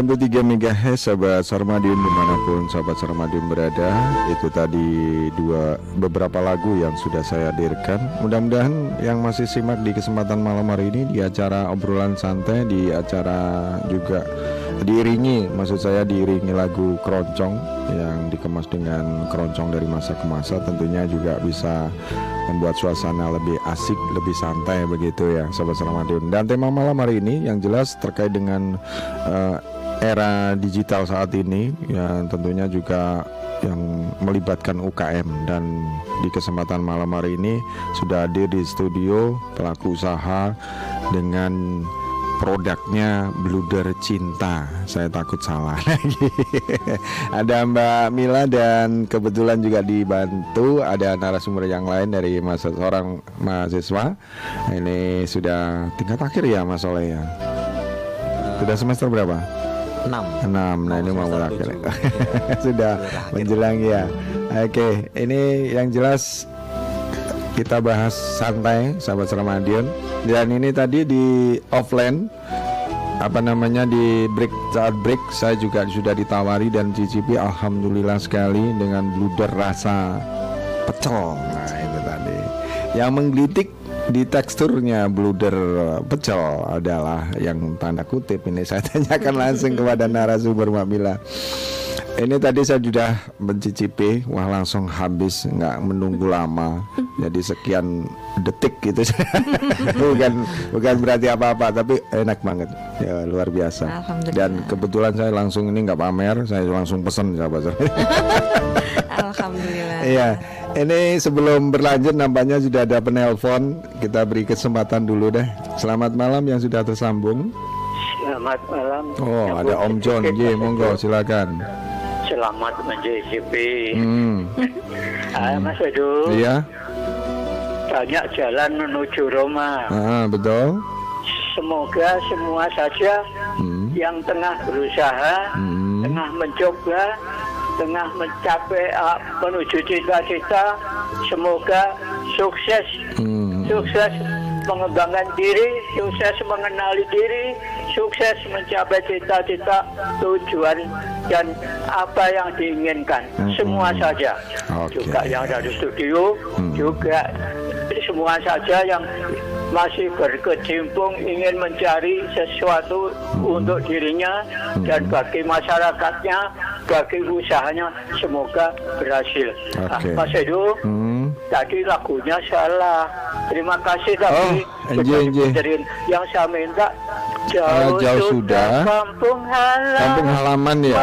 93 MHz sahabat Sarmadion di mana pun sahabat Sarmadion berada. Itu tadi dua beberapa lagu yang sudah saya hadirkan. Mudah-mudahan yang masih simak di kesempatan malam hari ini Di acara obrolan santai Di acara juga diiringi. Maksud saya diiringi lagu keroncong Yang dikemas dengan keroncong dari masa ke masa Tentunya juga bisa membuat suasana lebih asik, lebih santai begitu ya Sobat Sarmadion Dan tema malam hari ini yang jelas terkait dengan eh, era digital saat ini yang tentunya juga yang melibatkan UKM dan di kesempatan malam hari ini sudah hadir di studio pelaku usaha dengan produknya bluder cinta. Saya takut salah. Lagi ada Mbak Mila dan kebetulan juga dibantu. Ada narasumber yang lain dari mas seorang mahasiswa. Ini sudah tingkat akhir ya Mas Soleh ya? Sudah semester berapa 6 enam. Nah ini mau semester berakhir sudah menjelang ya. Oke ini yang jelas kita bahas santai sahabat Ramadion dan ini tadi di offline apa namanya di break saat break saya juga sudah ditawari dan cicipi alhamdulillah sekali dengan bluder rasa pecel. Nah itu tadi. Yang menggelitik di teksturnya bluder pecel adalah yang tanda kutip ini saya tanyakan langsung kepada narasumber Mbak Mila ini tadi saya sudah mencicipi, wah langsung habis, nggak menunggu lama. Jadi sekian detik gitu, bukan bukan berarti apa-apa, tapi enak banget, ya luar biasa. Dan kebetulan saya langsung ini nggak pamer, saya langsung pesen sahabat. Alhamdulillah. Iya, ini sebelum berlanjut nampaknya sudah ada penelpon, kita beri kesempatan dulu deh. Selamat malam yang sudah tersambung. Selamat malam. Oh, ada Om John, Ye, monggo silakan. Selamat mencicipi. Hmm, Ah, Mas Edo, iya, banyak jalan menuju Roma. ah, betul. Semoga semua saja Hmm. yang tengah berusaha, Hmm. tengah mencoba, tengah mencapai ah, menuju cita-cita, semoga sukses, Hmm. sukses mengembangkan diri, sukses mengenali diri, sukses mencapai cita-cita, tujuan dan apa yang diinginkan. Hmm. Semua saja. Oke. Juga yang dari studio, Hmm. juga semua saja yang masih berkecimpung ingin mencari sesuatu Hmm. untuk dirinya dan bagi masyarakatnya, bagi usahanya semoga berhasil. Ah, Oke. Mas Edo, Hmm. Tadi lagunya salah. Terima kasih tapi Oh, enje. dibenerin. yang saya minta Ah, jauh, jauh sudah. kampung halaman. Kampung halaman ya?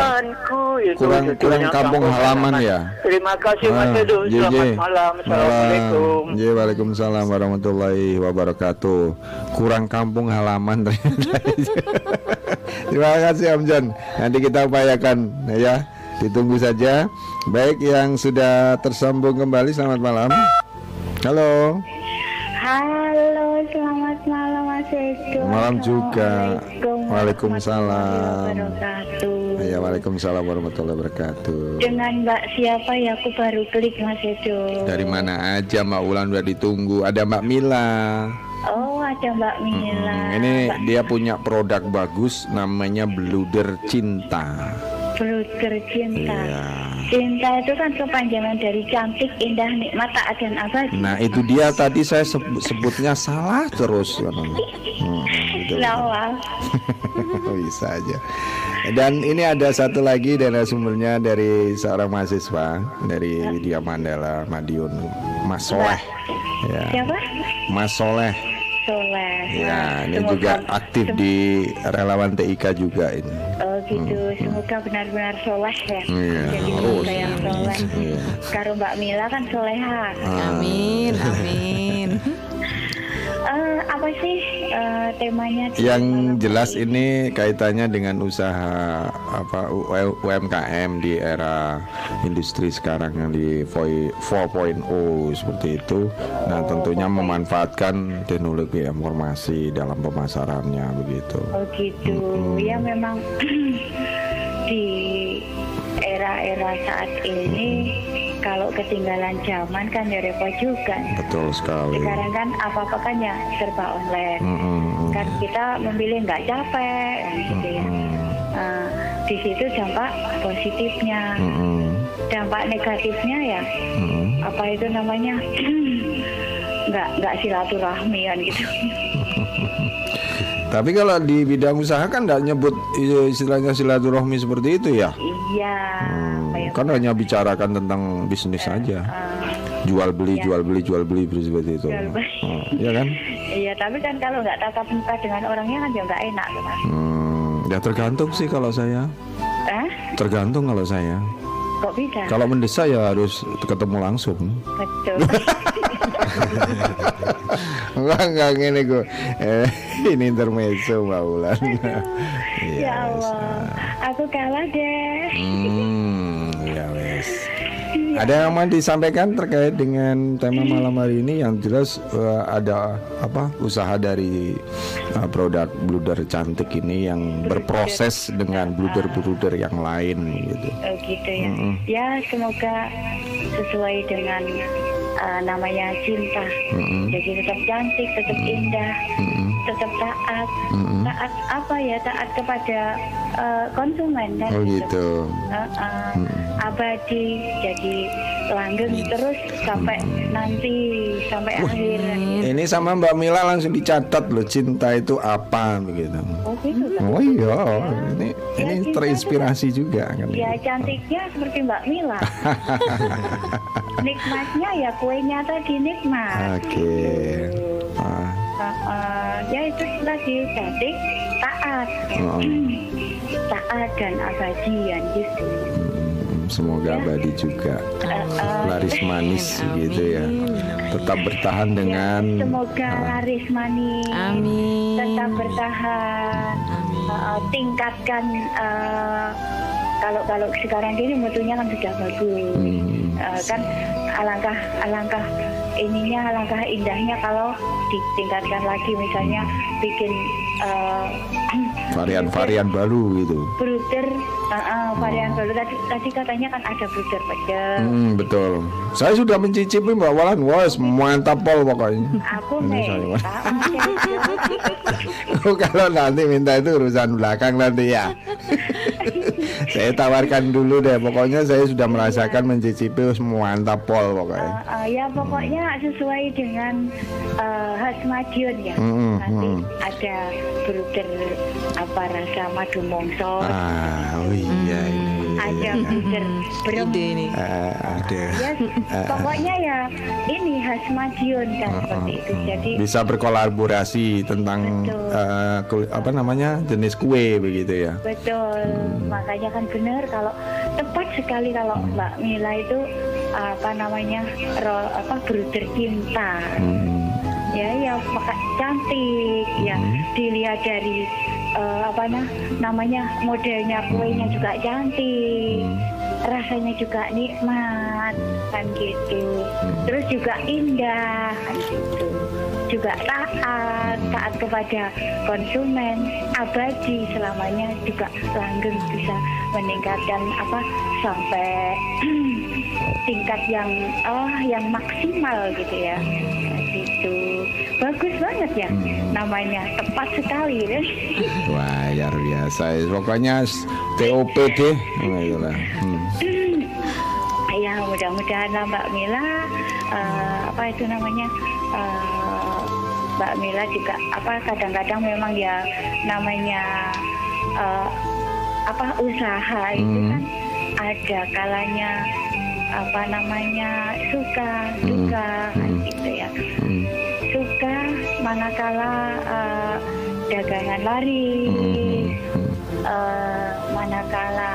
itu Kurang- judulnya kurang kampung halaman ya? Terima kasih Mas Ah, Edo. ye, Selamat malam. Assalamualaikum. Ye, Waalaikumsalam warahmatullahi wabarakatuh. Kurang kampung halaman ternyata. Terima kasih Om John. Nanti kita upayakan ya. Ditunggu saja. Baik yang sudah tersambung kembali selamat malam. Halo. Halo, selamat malam Mas Edo. Malam juga. Waalaikumsalam. Ya, Waalaikumsalam warahmatullahi wabarakatuh. Dengan Mbak siapa ya? Aku baru klik Mas Edo. Dari mana aja Mbak Ulan udah ditunggu. Ada Mbak Mila. Oh, ada Mbak Mila. Hmm, ini Mbak dia punya produk bagus namanya Bluder Cinta. Bluder cinta. Iya. Cinta itu kan kepanjangan dari cantik, indah, nikmat, taat dan abadi. Nah itu dia tadi saya sebut, sebutnya salah terus. Hmm, gitu. Bisa aja. Dan ini ada satu lagi narasumbernya dari seorang mahasiswa dari Widya Mandala Madiun, Mas Soleh. Ya, Siapa? Mas Soleh. Soleh. Ya, ini Semoga- juga aktif di relawan TIK juga ini. Oh gitu, semoga benar-benar soleh ya. Iya, Jadi harus. semoga yang soleh. Iya. Karo Mbak Mila kan soleha. Amin, amin. Eh, apa sih eh, temanya? Yang jelas ini kaitannya dengan usaha apa UMKM di era industri sekarang yang di voi- 4.0 seperti itu. Nah, tentunya memanfaatkan teknologi informasi dalam pemasarannya begitu. Oh gitu, ya memang di era-era saat ini kalau ketinggalan zaman kan ya repot juga. Betul sekali. Sekarang kan apa-apa kan ya serba online. Mm-mm. Kan kita memilih nggak capek gitu ya. Nah, di situ dampak positifnya, Mm-mm. dampak negatifnya ya Mm-mm. apa itu namanya nggak nggak silaturahmi kan gitu. Tapi kalau di bidang usaha kan tidak nyebut istilahnya silaturahmi seperti itu ya. Iya. Hmm, kayak kan hanya bicarakan tentang bisnis saja. eh, Jual beli, Iya. jual beli, jual beli seperti itu. Jual beli. Oh, Iya kan? Iya, tapi kan kalau nggak tatap muka dengan orangnya kan ya nggak enak mas. Hmm, ya tergantung sih kalau saya. Eh? Tergantung kalau saya. Kok bisa? Kalau mendesak ya harus ketemu langsung. Betul. Enggak, enggak gini gue. Eh, ini intermezzo Mbak Ulan. Iya, ya Allah, aku kalah deh. Hmm, ya wes. Ada yang mau disampaikan terkait dengan tema malam hari ini yang jelas eh, ada apa usaha dari eh, produk bluder cantik ini yang berproses dengan bluder-bluder yang lain gitu. Oh gitu ya. Mm-mm. Ya semoga sesuai dengan uh, namanya cinta. Mm-mm. Jadi tetap cantik, tetap indah, Mm-mm. Tetap taat. Mm-mm. Taat apa ya? Taat kepada uh, konsumen kan. Oh gitu. Uh-uh. Abadi, jadi langgeng terus sampai nanti sampai akhir. Ini sama Mbak Mila langsung dicatat loh cinta itu apa begitu. Oh gitu? Oh iya, ini Ya, ini terinspirasi juga kan. Ya cantiknya seperti Mbak Mila. Nikmatnya ya kuenya tadi nikmat. Oke. Ah, Uh, uh, ya itu tadi cantik, taat, Oh. taat dan abadian gitu. hmm, semoga abadi juga. Uh, uh, Laris manis gitu ya. Tetap bertahan dengan ya, semoga laris manis, Amin. tetap bertahan, Uh, tingkatkan. uh, kalau kalau sekarang ini mutunya kan sudah bagus. Hmm, Eh, kan alangkah alangkah ininya alangkah indahnya kalau ditingkatkan lagi misalnya bikin eh, varian-varian baru gitu. bruder eh, eh, varian baru tadi tadi katanya kan ada bruder pecel Hmm, betul. Saya sudah mencicipi Mbak Walan, wah mantap pol pokoknya. aku nih ah, Kalau nanti minta itu urusan belakang nanti ya. saya tawarkan dulu deh. Pokoknya saya sudah merasakan mencicipi wis mantap pol pokoknya. eh, eh, ya pokoknya sesuai dengan eh, khas Madiun ya Mm-mm, nanti mm. ada bruder apa rasa madu mongso Ah, oh iya ini. Ada bruder brem Ide ini. Eh, ada. Ya, pokoknya ya ini khas Madiun kan seperti itu. Jadi Bisa berkolaborasi tentang Betul. kul- apa namanya jenis kue begitu ya. betul, makanya kan benar kalau tepat sekali kalau Mbak Mila itu apa namanya ro, apa bruder cinta. Hmm. Ya, ya maka cantik ya dilihat dari eh, apa nah, namanya modelnya kuenya juga cantik. rasanya juga nikmat kan gitu. Terus juga indah kan gitu. Juga taat taat kepada konsumen abadi selamanya juga langgeng bisa meningkatkan apa sampai tingkat yang oh yang maksimal gitu ya. Nah, gitu bagus banget ya namanya tepat sekali kan Wah, luar biasa. Pokoknya TOP deh. Nah, itulah. Hmm. ya mudah-mudahan lah Mbak Mila eh, apa itu namanya eh, Mbak Mila juga apa kadang-kadang memang ya namanya eh, apa usaha itu Hmm. kan ada kalanya apa namanya suka duka kan gitu ya Hmm. suka manakala eh, dagangan lari Hmm. eh, manakala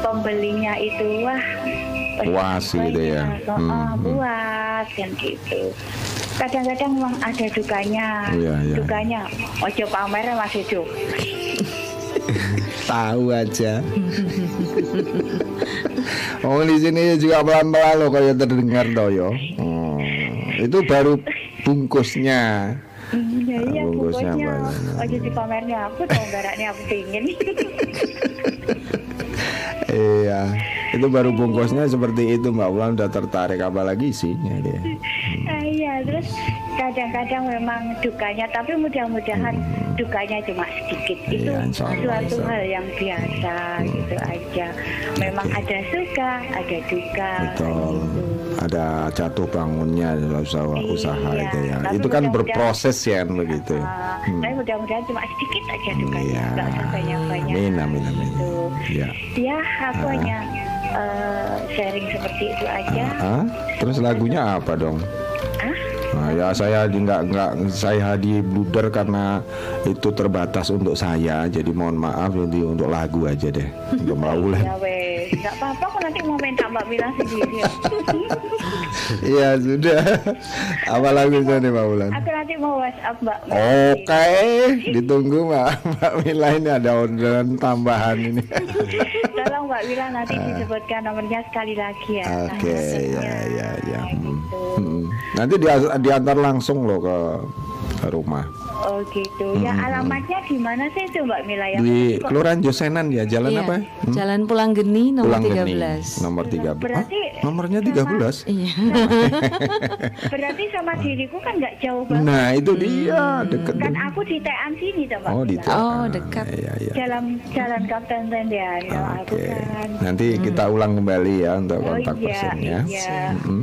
pembelinya itu wah Puas gitu ya. oh, Hmm, hmm. puas kan gitu kadang-kadang memang ada dukanya Iya, iya. dukanya ojo pamer mas Edo Tahu aja. Oh di sini juga pelan-pelan loh kalau terdengar toh yo. Oh, itu baru bungkusnya. Iya iya bungkusnya ojo di pamernya aku baraknya aku pingin. Iya, itu baru bungkusnya seperti itu Mbak Ulan udah tertarik apalagi isinya dia. Ah, iya terus kadang-kadang memang dukanya tapi mudah-mudahan dukanya cuma sedikit itu Hmm. Iya, insya Allah, suatu Allah. hal yang biasa gitu aja memang Oke. ada suka ada duka Betul. gitu. Ada jatuh bangunnya usaha usaha Iya, itu ya. Itu kan berproses ya kan begitu. Ah, Hmm. tapi mudah-mudahan cuma sedikit aja dukanya Iya. nggak usah banyak-banyak Amin amin amin. gitu. Ya. ya aku hanya eh, sharing seperti itu aja Ah, terus lagunya apa dong? ah Nah, ya saya nggak nggak saya di bluder karena itu terbatas untuk saya. Jadi mohon maaf jadi untuk lagu aja deh untuk Ulan. ya wes nggak apa-apa aku nanti mau minta Mbak Mila sendiri ya. Iya sudah. Apa lagunya nih Mbak Ulan? aku nanti mau WhatsApp Mbak Oke, ditunggu Mbak Mbak Mila ini ada orderan tambahan ini. tolong Mbak Mila nanti disebutkan nomornya sekali lagi ya. Oke, ya ya ya. Hmm. gitu. Hmm. Nanti dia diantar langsung loh ke, ke rumah. Oh gitu ya alamatnya di mana sih itu Mbak Mila ya Hmm. Di Kelurahan Josenan ya, jalan Iya, apa? Hmm? Jalan Pulang Geni nomor Pulang Geni, 13. Nomor 13. Berarti Ah, nomornya 13. Iya. berarti sama diriku kan nggak jauh banget Nah, itu dia deket. kan aku di TAN sini tuh Mbak Oh, di. Tegal. Oh, dekat. Iya, iya. jalan jalan Kapten Tendian ya aku Oke. kan Nanti kita ulang kembali ya untuk Oh, kontak iya, personnya. iya. Mm-mm.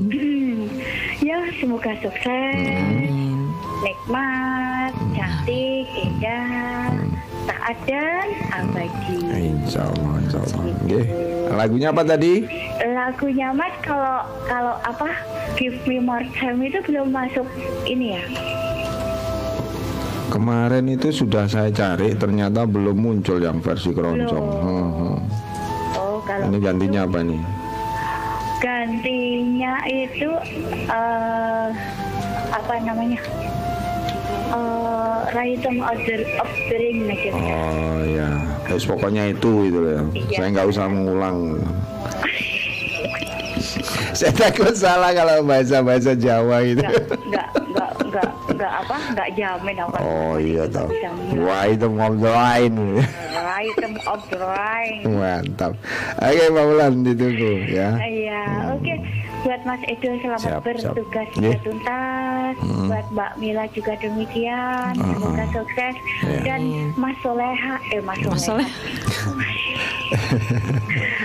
ya semoga sukses Hmm. nikmat cantik indah taat dan abadi Insya Allah, insya Allah. Oke. Lagunya apa tadi? lagunya Mas kalau kalau apa Give Me More Time itu belum masuk ini ya Kemarin itu sudah saya cari, ternyata belum muncul yang versi keroncong. Hmm, hmm. oh kalau Ini gantinya apa nih? gantinya itu eh apa namanya eh Rhythm of the, of the Ring aja Oh ya, Terus pokoknya itu itu ya. Iya. Saya nggak usah mengulang. saya takut salah kalau bahasa bahasa Jawa gitu. nggak nggak nggak nggak nggak apa nggak jamin apa Oh iya ngulang. Wah itu mau lain. Rhythm of the Ring Mantap. Oke Mbak Ulan ditunggu ya. Iya, oke. Buat Mas Edo selamat Siap, siap. bertugas Nggih. sudah tuntas. Hmm. Buat Mbak Mila juga demikian. Ah, Semoga ah. sukses. Iya. Dan Mas Soleha, eh Mas Soleha. Mas Soleh.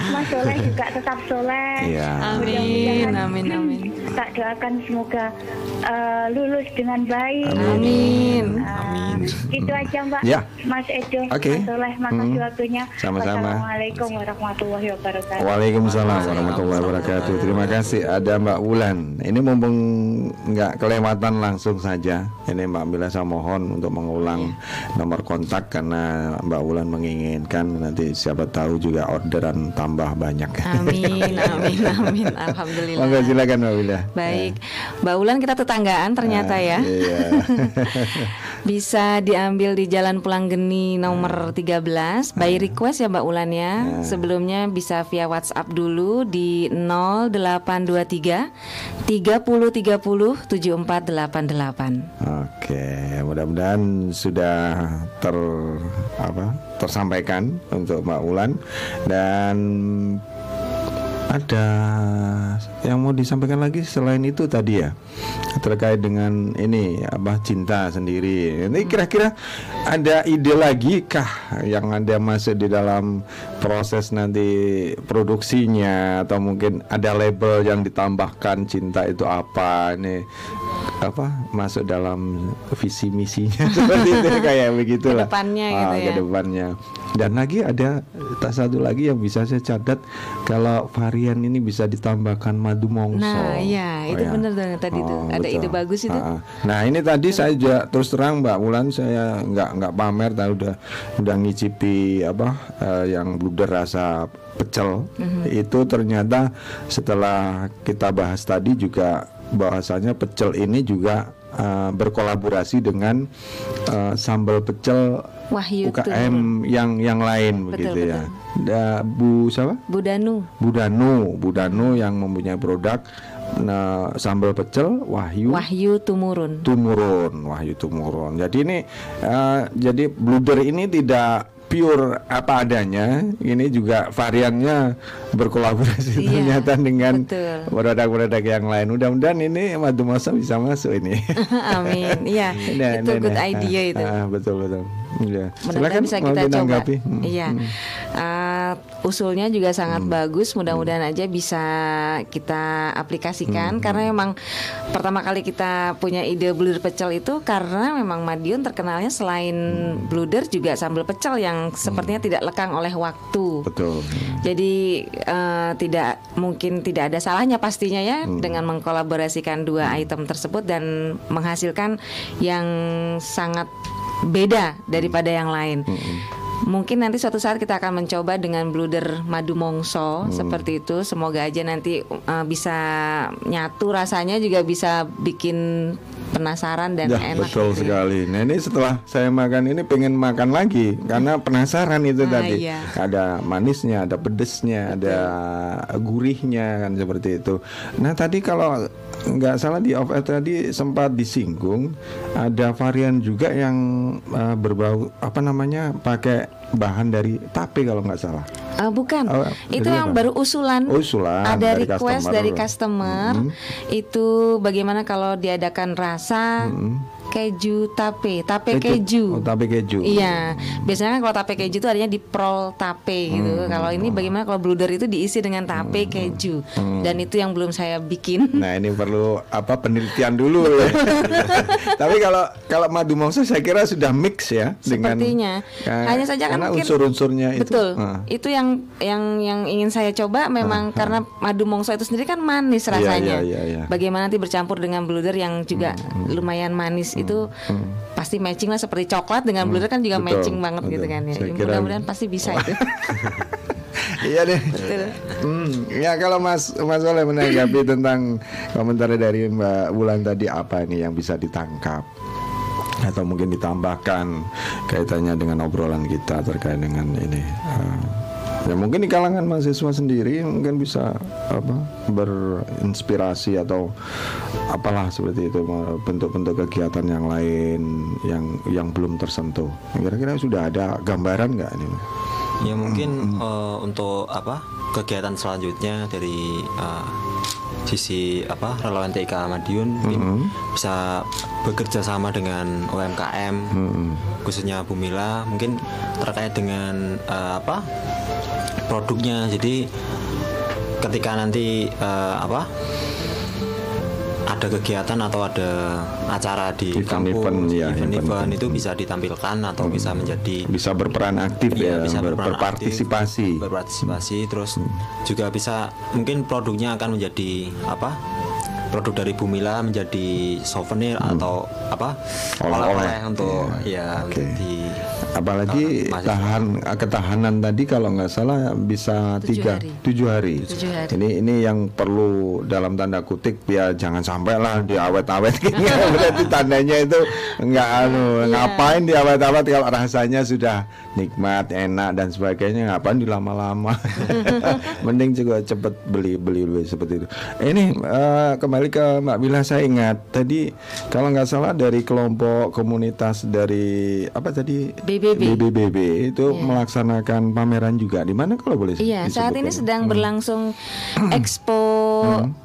Mas Soleh juga tetap soleh. Iya. Amin, amin, hmm, amin. Tak doakan semoga eh, lulus dengan baik. Amin. Ah, Itu aja Mbak. Ya. Mas Edo, Oke. Mas Soleh, makasih Hmm. waktunya. Sama-sama. Wassalamualaikum warahmatullahi wabarakatuh. Waalaikumsalam warahmatullahi wabarakatuh. Terima kasih ada Mbak Wulan. Ini mumpung nggak kelewatan langsung saja. Ini Mbak Mila saya mohon untuk mengulang nomor kontak karena Mbak Wulan menginginkan nanti siapa tahu juga orderan tambah banyak. Amin, amin, amin. Alhamdulillah. Monggo silakan Mbak Mila. Baik, Mbak Ulan kita tetanggaan ternyata ya. Iya. Bisa diambil di Jalan Pulang Geni nomor 13 by request ya Mbak Ulan ya. Sebelumnya bisa via WhatsApp dulu di 0823 30 30 7488. Oke, mudah-mudahan sudah ter apa tersampaikan untuk Mbak Ulan dan ada yang mau disampaikan lagi selain itu tadi ya terkait dengan ini apa cinta sendiri. Ini kira-kira ada ide lagi kah yang ada masuk di dalam proses nanti produksinya atau mungkin ada label yang ditambahkan cinta itu apa ini apa masuk dalam visi misinya seperti itu kayak begitulah Ke depannya gitu Ah, ya. ke depannya. dan lagi ada tak satu lagi yang bisa saya catat kalau varian ini bisa ditambahkan madu mongso Nah, iya, itu bener dong tadi tuh. Ada ide bagus itu. Ah, ah. nah ini tadi saya juga terus terang Mbak Wulan saya nggak nggak pamer tapi udah udah ngicipi apa eh, yang bluder rasa pecel Mhm. itu ternyata setelah kita bahas tadi juga bahwasanya pecel ini juga eh, berkolaborasi dengan eh, sambal pecel Wahyu UKM yang yang lain Betul, begitu ya. Da, Bu siapa? Budanu. Budanu, Budanu yang mempunyai produk nah, sambal pecel Wahyu Wahyu Tumurun. Tumurun, Wahyu Tumurun. Jadi ini eh, jadi bluder ini tidak pure apa adanya, ini juga variannya berkolaborasi Iya, ternyata dengan produk-produk yang lain. Mudah-mudahan ini madu masa bisa masuk ini. Amin. Iya, Nah, itu nah, good nah. idea itu. ah, betul betul. Iya. Mudah-mudahan bisa kita coba. Hmm, Iya. hmm. Uh, usulnya juga sangat bagus. Mudah-mudahan aja bisa kita aplikasikan Hmm, karena memang pertama kali kita punya ide bluder pecel itu karena memang Madiun terkenalnya selain Hmm. bluder juga sambal pecel yang sepertinya tidak lekang oleh waktu. Betul. Jadi eh, tidak mungkin tidak ada salahnya pastinya ya dengan mengkolaborasikan dua item tersebut dan menghasilkan yang sangat beda daripada yang lain. Mungkin nanti suatu saat kita akan mencoba dengan bluder madu mongso seperti itu. Semoga aja nanti eh, bisa nyatu rasanya juga bisa bikin penasaran dan Ya, enak. betul sekali. Nah ini setelah saya makan ini pengen makan lagi karena penasaran itu Ah, tadi. iya. Ada manisnya, ada pedesnya, ada gurihnya kan seperti itu. Nah tadi kalau nggak salah di off air tadi sempat disinggung ada varian juga yang eh, berbau apa namanya pakai bahan dari tape kalau nggak salah. Eh, bukan, Oh, itu yang apa? baru usulan. Usulan Ada dari request customer. dari customer. Mhm. Itu bagaimana kalau diadakan rasa keju tape, tape keju. Oh, tape keju. Iya, biasanya kan kalau tape keju itu adanya di prol tape gitu. Hmm. Kalau ini bagaimana kalau bluder itu diisi dengan tape keju. Dan itu yang belum saya bikin. Nah ini perlu apa penelitian dulu ya. Tapi kalau kalau madu mongso saya kira sudah mix ya dengan Sepertinya. Ka- Hanya saja kan mungkin unsur-unsurnya itu. Betul. Ah. Itu yang yang yang ingin saya coba memang karena madu mongso itu sendiri kan manis Iya, rasanya. iya, iya, iya. Bagaimana nanti bercampur dengan bluder yang juga lumayan manis itu pasti matching lah seperti coklat dengan bluder kan juga Betul, matching banget gitu betul. kan ya. Kira- Mudah-mudahan pasti bisa itu. Iya deh. Hmm, ya kalau Mas Mas boleh menanggapi tentang komentar dari Mbak Wulan tadi apa ini yang bisa ditangkap atau mungkin ditambahkan kaitannya dengan obrolan kita terkait dengan ini. eh, ya mungkin di kalangan mahasiswa sendiri mungkin bisa apa berinspirasi atau apalah seperti itu bentuk-bentuk kegiatan yang lain yang yang belum tersentuh. Kira-kira sudah ada gambaran nggak ini? Ya mungkin eh, untuk apa kegiatan selanjutnya dari eh, sisi apa relawan TK Madiun mungkin bisa bekerja sama dengan UMKM khususnya Bumila mungkin terkait dengan eh, apa produknya. Jadi ketika nanti eh, apa ada kegiatan atau ada acara di Event-event, kampus ya, event-event event-event. itu bisa ditampilkan atau bisa menjadi bisa berperan aktif Iya, ya, bisa ber- berperan berpartisipasi. aktif, berpartisipasi terus juga bisa mungkin produknya akan menjadi apa produk dari Bumila menjadi souvenir atau apa Oleh-oleh. untuk ya Oke. untuk di Apalagi tahan ketahanan tadi kalau nggak salah bisa Tujuh tiga hari. tujuh hari. Tujuh hari. Ini ini yang perlu dalam tanda kutip ya jangan sampai lah diawet-awet berarti tandanya itu nggak anu Iya. ngapain diawet-awet kalau rasanya sudah nikmat, enak dan sebagainya ngapain dilama-lama. Mending juga cepet beli beli beli seperti itu. Ini eh, kembali ke Mbak Bila saya ingat tadi kalau nggak salah dari kelompok komunitas dari apa tadi BBB. BBB itu Iya. melaksanakan pameran juga di mana kalau boleh Iya, saat ini sedang Hmm. berlangsung Expo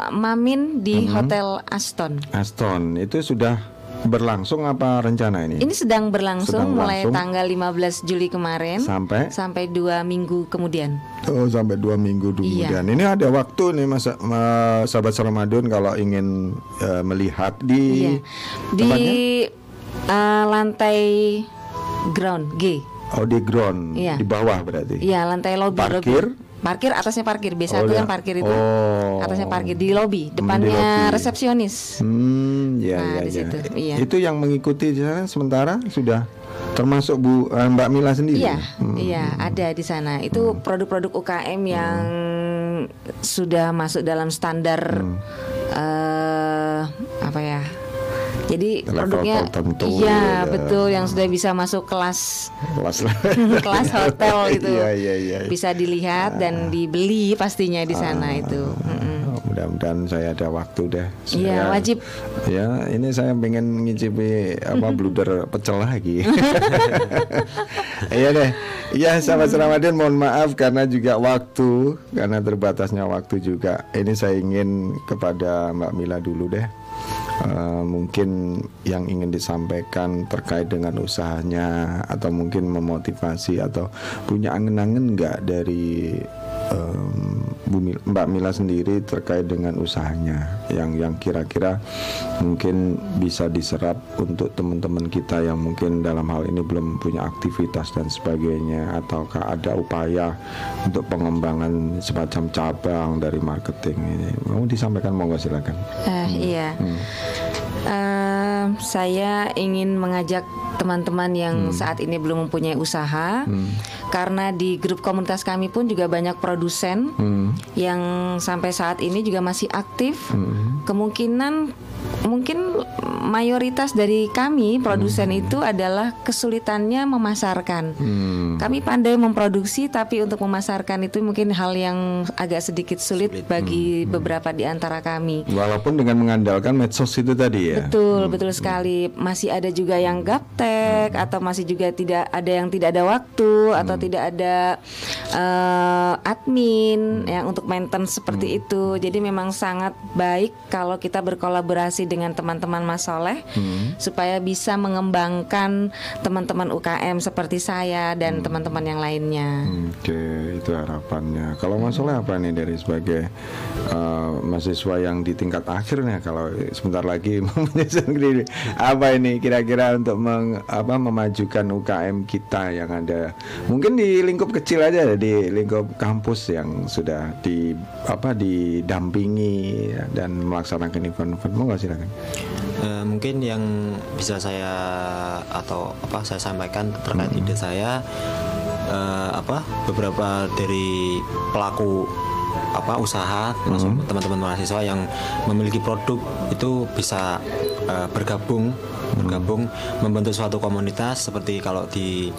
Mamin di Hmm. Hotel Aston. Aston itu sudah berlangsung apa rencana ini? Ini sedang berlangsung, Sedang mulai berlangsung. tanggal 15 Juli kemarin Sampai? sampai dua minggu kemudian. Oh sampai dua minggu Iya. kemudian. Ini ada waktu nih mas, ma- sahabat Ramadan kalau ingin eh, melihat di Iya. Di tempatnya? eh, lantai ground G. oh di ground Iya. di bawah berarti. Iya, lantai lobby. Parkir? lobby. Parkir atasnya parkir. B1 Oh, kan iya. parkir itu. Oh. Atasnya parkir di lobby, di depannya lobby. resepsionis. Hmm, ya, Nah, ya, di ya. situ, iya. Itu yang mengikuti di sana sementara sudah termasuk Bu eh, Mbak Mila sendiri. Iya, Hmm. iya ada di sana. Itu produk-produk UKM yang sudah masuk dalam standar Hmm. eh apa ya? Jadi Level produknya tertentu, iya ya. betul yang sudah bisa masuk kelas Kelas kelas hotel gitu. Iya, iya, iya. Bisa dilihat dan dibeli pastinya di sana Ah. itu. Oh, mudah-mudahan saya ada waktu deh. Iya, wajib. Ya, ini saya pengen ngicipi apa bluder pecel lagi. Iya deh. Iya, sahabat Ramadan mohon maaf karena juga waktu, karena terbatasnya waktu juga. Ini saya ingin kepada Mbak Mila dulu deh. Eh, mungkin yang ingin disampaikan terkait dengan usahanya atau mungkin memotivasi atau punya angen-angen nggak dari em, Bu Mil- Mbak Mila sendiri terkait dengan usahanya yang yang kira-kira mungkin bisa diserap untuk teman-teman kita yang mungkin dalam hal ini belum punya aktivitas dan sebagainya ataukah ada upaya untuk pengembangan semacam cabang dari marketing ini? Mau disampaikan monggo silakan. Eh, iya. Saya ingin mengajak teman-teman yang saat ini belum mempunyai usaha, karena di grup komunitas kami pun juga banyak produsen Hmm. yang sampai saat ini juga masih aktif. Kemungkinan mungkin mayoritas dari kami produsen itu adalah kesulitannya memasarkan. Hmm. Kami pandai memproduksi, tapi untuk memasarkan itu mungkin hal yang agak sedikit sulit bagi beberapa di antara kami. walaupun dengan mengandalkan medsos itu tadi ya Betul, betul sekali. Masih ada juga yang gaptek atau masih juga tidak ada yang tidak ada waktu atau tidak ada eh, admin yang untuk maintenance seperti itu. Jadi memang sangat baik kalau kita berkolaborasi dengan teman-teman Mas Soleh supaya bisa mengembangkan teman-teman UKM seperti saya dan teman-teman yang lainnya. Oke, itu harapannya. Kalau masalah apa nih dari sebagai uh, mahasiswa yang di tingkat akhirnya? Kalau sebentar lagi apa ini kira-kira untuk meng- apa, memajukan UKM kita yang ada? Mungkin di lingkup kecil aja di lingkup kampus yang sudah di apa didampingi dan melaksanakan event-event. Mau nggak silakan. Eh, mungkin yang bisa saya atau apa saya sampaikan terkait ide saya eh, apa beberapa dari pelaku apa usaha termasuk teman-teman mahasiswa yang memiliki produk itu bisa eh, bergabung bergabung membentuk suatu komunitas seperti kalau di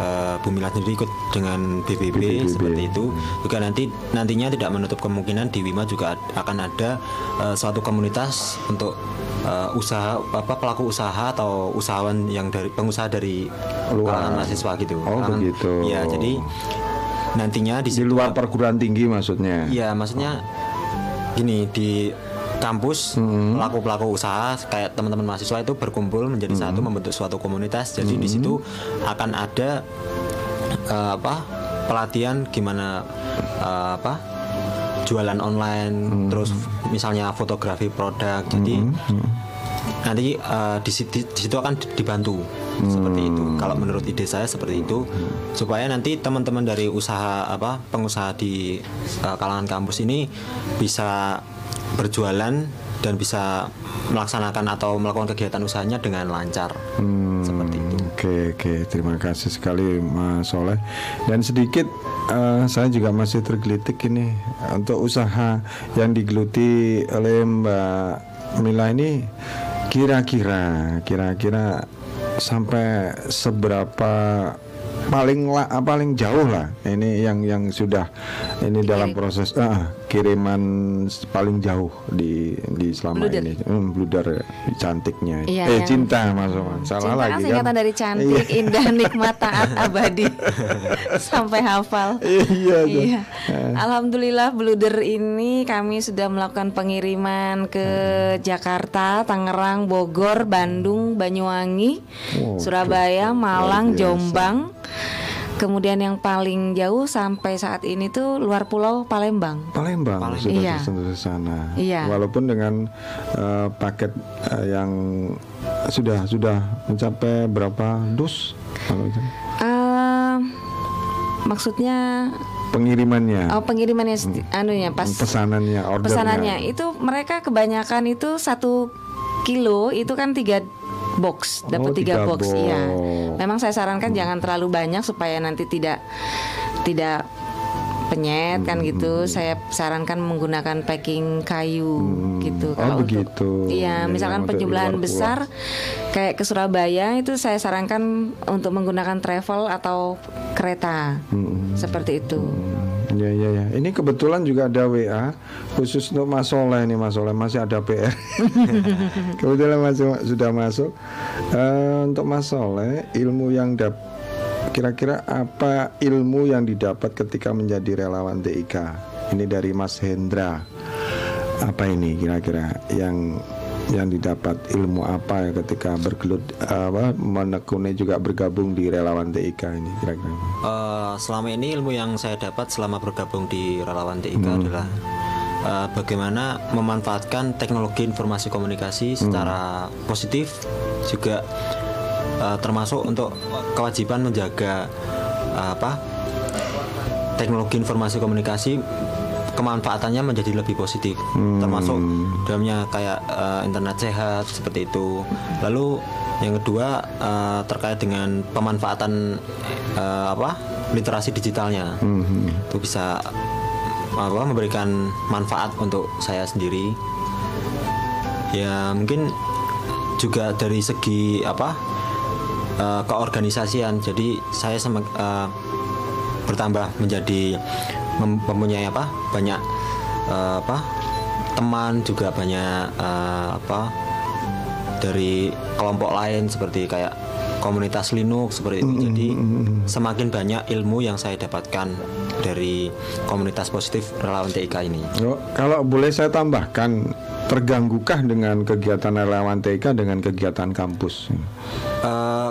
eh, Bumi sendiri ikut dengan BBB, BBB. seperti itu juga nanti nantinya tidak menutup kemungkinan di Wima juga akan ada eh, suatu komunitas untuk eh, usaha apa pelaku usaha atau usahawan yang dari pengusaha dari Luar. kalangan mahasiswa gitu. Oh, Kalangan- begitu. Ya, jadi nantinya di Di luar perguruan tinggi maksudnya. Iya, maksudnya gini di kampus Hmm. pelaku-pelaku usaha kayak teman-teman mahasiswa itu berkumpul menjadi satu Hmm. membentuk suatu komunitas. Jadi di situ akan ada eh, apa pelatihan gimana eh, apa jualan online, terus misalnya fotografi produk. Jadi nanti eh, di, situ, di situ akan dibantu. Seperti itu. Kalau menurut ide saya seperti itu, supaya nanti teman-teman dari usaha apa pengusaha di eh, kalangan kampus ini bisa berjualan dan bisa melaksanakan atau melakukan kegiatan usahanya dengan lancar. Seperti itu. Oke oke. Terima kasih sekali Mas Soleh. Dan sedikit eh, saya juga masih tergelitik ini. Untuk usaha yang digeluti oleh Mbak Mila ini kira-kira kira-kira sampai seberapa paling la- paling jauh lah ini yang yang sudah ini dalam proses ah, kiriman paling jauh di di selama Bluder. ini. Hmm, bluder cantiknya. Iya, eh yang- cinta Mas Oman. Salah Cinta lagi kan? kan singkatan dari cantik, Iya. indah, nikmat, taat, abadi. Sampai hafal. Iya, tuh. Iya. Alhamdulillah Bluder ini kami sudah melakukan pengiriman ke Jakarta, Tangerang, Bogor, Bandung, Banyuwangi, Wow, Surabaya, Malang. Jombang Kemudian yang paling jauh sampai saat ini tuh luar pulau Palembang Palembang, Palembang. sudah Iya. sana. Iya. Walaupun dengan eh, paket eh, yang sudah sudah mencapai berapa dus kalau itu? Eh, Maksudnya pengirimannya, oh, pengirimannya seti- anunya pas pesanannya, ordernya. pesanannya itu mereka kebanyakan itu satu kilo itu kan tiga box dapat Oh, tiga tiga box iya box. Hmm. memang saya sarankan jangan terlalu banyak supaya nanti tidak tidak penyet kan Hmm, gitu saya sarankan menggunakan packing kayu gitu Oh, kalau untuk begitu. iya Ya, misalkan untuk penjumlahan luar pulau. besar kayak ke Surabaya itu saya sarankan untuk menggunakan travel atau kereta Hmm. seperti itu Ya ya ya. Ini kebetulan juga ada WA khusus untuk Mas Soleh nih Mas Soleh masih ada PR. kebetulan masih sudah masuk. Eh, untuk Mas Soleh ilmu yang dap kira-kira apa ilmu yang didapat ketika menjadi relawan TIK? Ini dari Mas Hendra. Apa ini kira-kira yang yang didapat ilmu apa ya ketika bergelut apa menekuni juga bergabung di relawan TIK ini kira-kira? Eh, selama ini ilmu yang saya dapat selama bergabung di relawan TIK adalah eh, bagaimana memanfaatkan teknologi informasi komunikasi secara positif juga eh, termasuk untuk kewajiban menjaga eh, apa teknologi informasi komunikasi kemanfaatannya menjadi lebih positif. Termasuk dalamnya kayak eh, internet sehat seperti itu. Lalu yang kedua eh, terkait dengan pemanfaatan eh, apa literasi digitalnya. Itu bisa apa memberikan manfaat untuk saya sendiri. Ya mungkin juga dari segi apa eh, keorganisasian. Jadi saya semak- eh, bertambah menjadi mem- mempunyai apa banyak eh, apa teman juga banyak eh, apa dari kelompok lain seperti kayak komunitas Linux seperti itu jadi semakin banyak ilmu yang saya dapatkan dari komunitas positif relawan TIK ini Oh, kalau boleh saya tambahkan, terganggukah dengan kegiatan relawan TK dengan kegiatan kampus? Eh,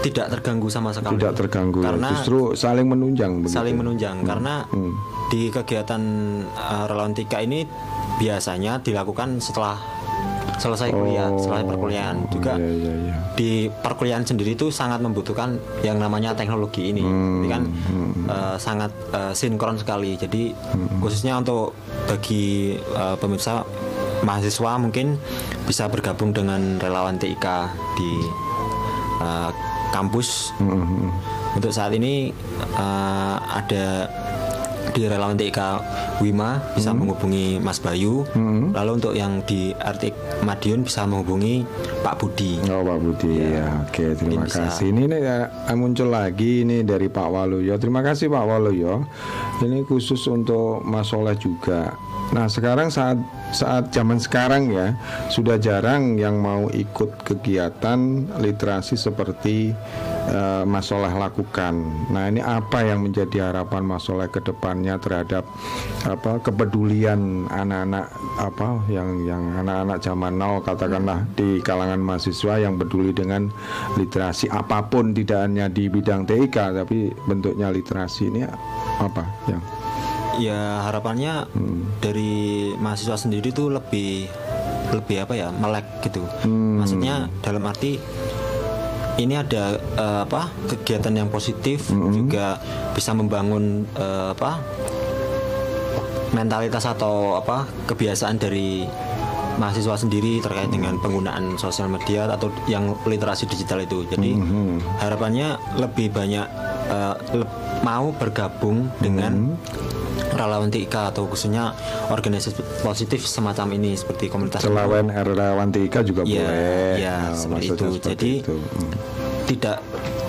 tidak terganggu sama sekali Tidak terganggu, karena justru saling menunjang. begitu. saling menunjang karena Hmm. di kegiatan uh, relawan TIK ini biasanya dilakukan setelah selesai kuliah, Oh, setelah perkuliahan juga iya, iya, iya. di perkuliahan sendiri itu sangat membutuhkan yang namanya teknologi ini, Hmm, Ini kan uh, sangat uh, sinkron sekali. Jadi Hmm. khususnya untuk bagi uh, pemirsa mahasiswa mungkin bisa bergabung dengan relawan TIK di uh, kampus. Hmm, Untuk saat ini uh, ada di relawan TIK Wima bisa menghubungi Mas Bayu. Lalu untuk yang di Artik Madiun bisa menghubungi Pak Budi. Oh Pak Budi, ya, oke terima Mungkin bisa. kasih. Ini nih ya, muncul lagi ini dari Pak Waluyo. Terima kasih Pak Waluyo. Ini khusus untuk Mas Soleh juga. Nah sekarang saat saat zaman sekarang ya sudah jarang yang mau ikut kegiatan literasi seperti eh, Mas Soleh lakukan. Nah ini apa yang menjadi harapan Mas Soleh ke depannya terhadap apa kepedulian anak-anak apa yang yang anak-anak zaman now katakanlah di kalangan mahasiswa yang peduli dengan literasi apa pun tidak hanya di bidang TIK tapi bentuknya literasi ini apa yang Ya harapannya dari mahasiswa sendiri tuh lebih lebih apa ya melek gitu. Maksudnya dalam arti ini ada eh, apa kegiatan yang positif juga bisa membangun eh, apa mentalitas atau apa kebiasaan dari mahasiswa sendiri terkait dengan penggunaan sosial media atau yang literasi digital itu. Jadi harapannya lebih banyak eh, leb- mau bergabung dengan relawan TIK atau khususnya organisasi positif semacam ini seperti komunitas selain relawan TIK juga Iya, boleh iya, Nah, seperti itu. seperti Jadi itu. Hmm. tidak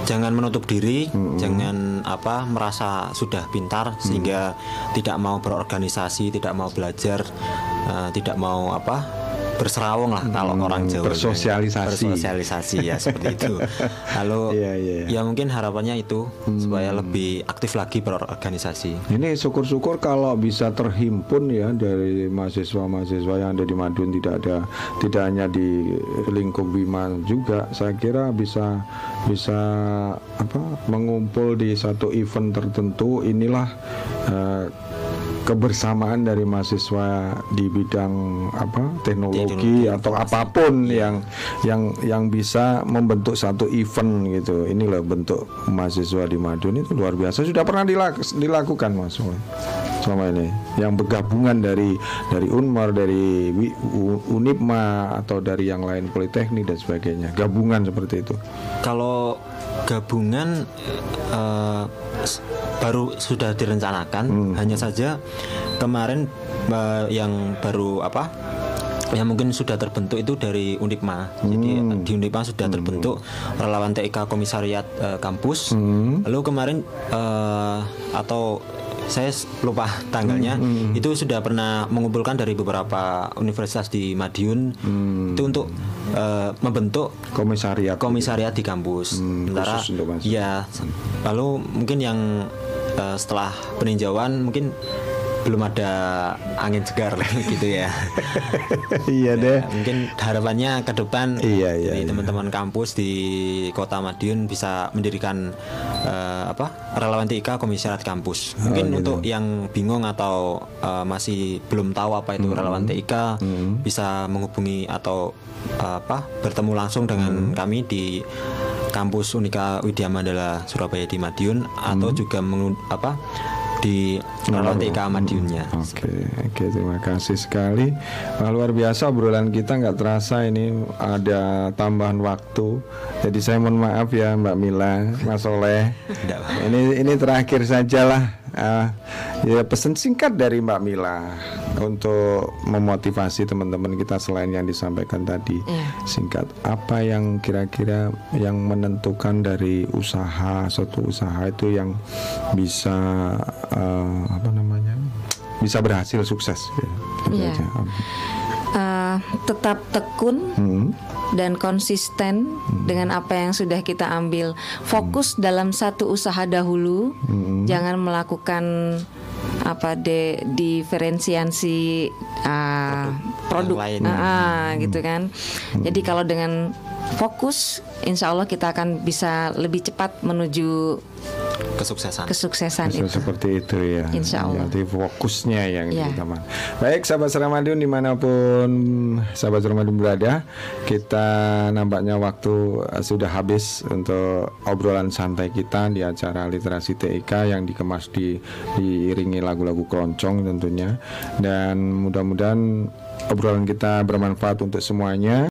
jangan menutup diri, jangan apa merasa sudah pintar sehingga tidak mau berorganisasi, tidak mau belajar, eh, tidak mau apa berserawung lah kalau orang Jawa Hmm, bersosialisasi. bersosialisasi ya seperti itu. Lalu Iya, iya. ya mungkin harapannya itu supaya lebih aktif lagi berorganisasi. Ini syukur-syukur kalau bisa terhimpun ya dari mahasiswa-mahasiswa yang ada di Madiun tidak ada tidak hanya di lingkup Bima juga. Saya kira bisa bisa apa mengumpul di satu event tertentu. Inilah eh, kebersamaan dari mahasiswa di bidang apa teknologi, atau apa pun yang yang yang bisa membentuk satu event gitu. Inilah bentuk mahasiswa di Madiun itu luar biasa. Sudah pernah dilak- dilakukan Mas selama ini yang bergabungan dari dari Unmar, dari Unipma atau dari yang lain Politeknik dan sebagainya. Gabungan seperti itu. Kalau gabungan s- baru sudah direncanakan, hanya saja kemarin eh, yang baru apa? yang mungkin sudah terbentuk itu dari Undipma. Jadi eh, di Undipma sudah terbentuk relawan TIK Komisariat eh, Kampus. Lalu kemarin eh, atau saya lupa tanggalnya itu sudah pernah mengumpulkan dari beberapa universitas di Madiun itu untuk eh, membentuk Komisariat. komisariat di kampus. Sementara untuk mahasiswa. ya lalu mungkin yang eh, setelah peninjauan mungkin belum ada angin segar gitu ya. iya deh. mungkin harapannya ke depan Iya, iya, dari iya. teman-teman kampus di Kota Madiun bisa mendirikan eh, apa relawan TIK komisariat kampus. Oh, Mungkin gitu. untuk yang bingung atau eh, masih belum tahu apa itu Hmm. relawan TIK bisa menghubungi atau eh, apa bertemu langsung Hmm. dengan kami di kampus Unika Widya Mandala Surabaya di Madiun atau Hmm. juga mengu- apa di TIK Madiunnya. Oke, oke terima kasih sekali. Wah, luar biasa obrolan kita nggak terasa ini ada tambahan waktu. Jadi saya mohon maaf ya Mbak Mila, Mas Soleh. Apa. ini ini terakhir sajalah. Ah, ya pesan singkat dari Mbak Mila untuk memotivasi teman-teman kita selain yang disampaikan tadi. Iya. Singkat apa yang kira-kira yang menentukan dari usaha suatu usaha itu yang bisa eh, apa namanya bisa berhasil sukses ya. Itu Iya. aja. Eh, tetap tekun Hmm. dan konsisten dengan apa yang sudah kita ambil. Fokus dalam satu usaha dahulu, jangan melakukan apa de diferensiasi ah, produk, lain. Ah, ah, gitu kan. Jadi kalau dengan fokus, insya Allah kita akan bisa lebih cepat menuju Kesuksesan. kesuksesan itu. seperti itu ya. Insya Allah. Jadi fokusnya yang Iya. utama. Baik, sahabat Ramadhan di mana pun sahabat Ramadhan berada, kita nampaknya waktu eh, sudah habis untuk obrolan santai kita di acara literasi TIK yang dikemas di diiringi lagu-lagu keroncong tentunya. Dan mudah-mudahan obrolan kita bermanfaat untuk semuanya.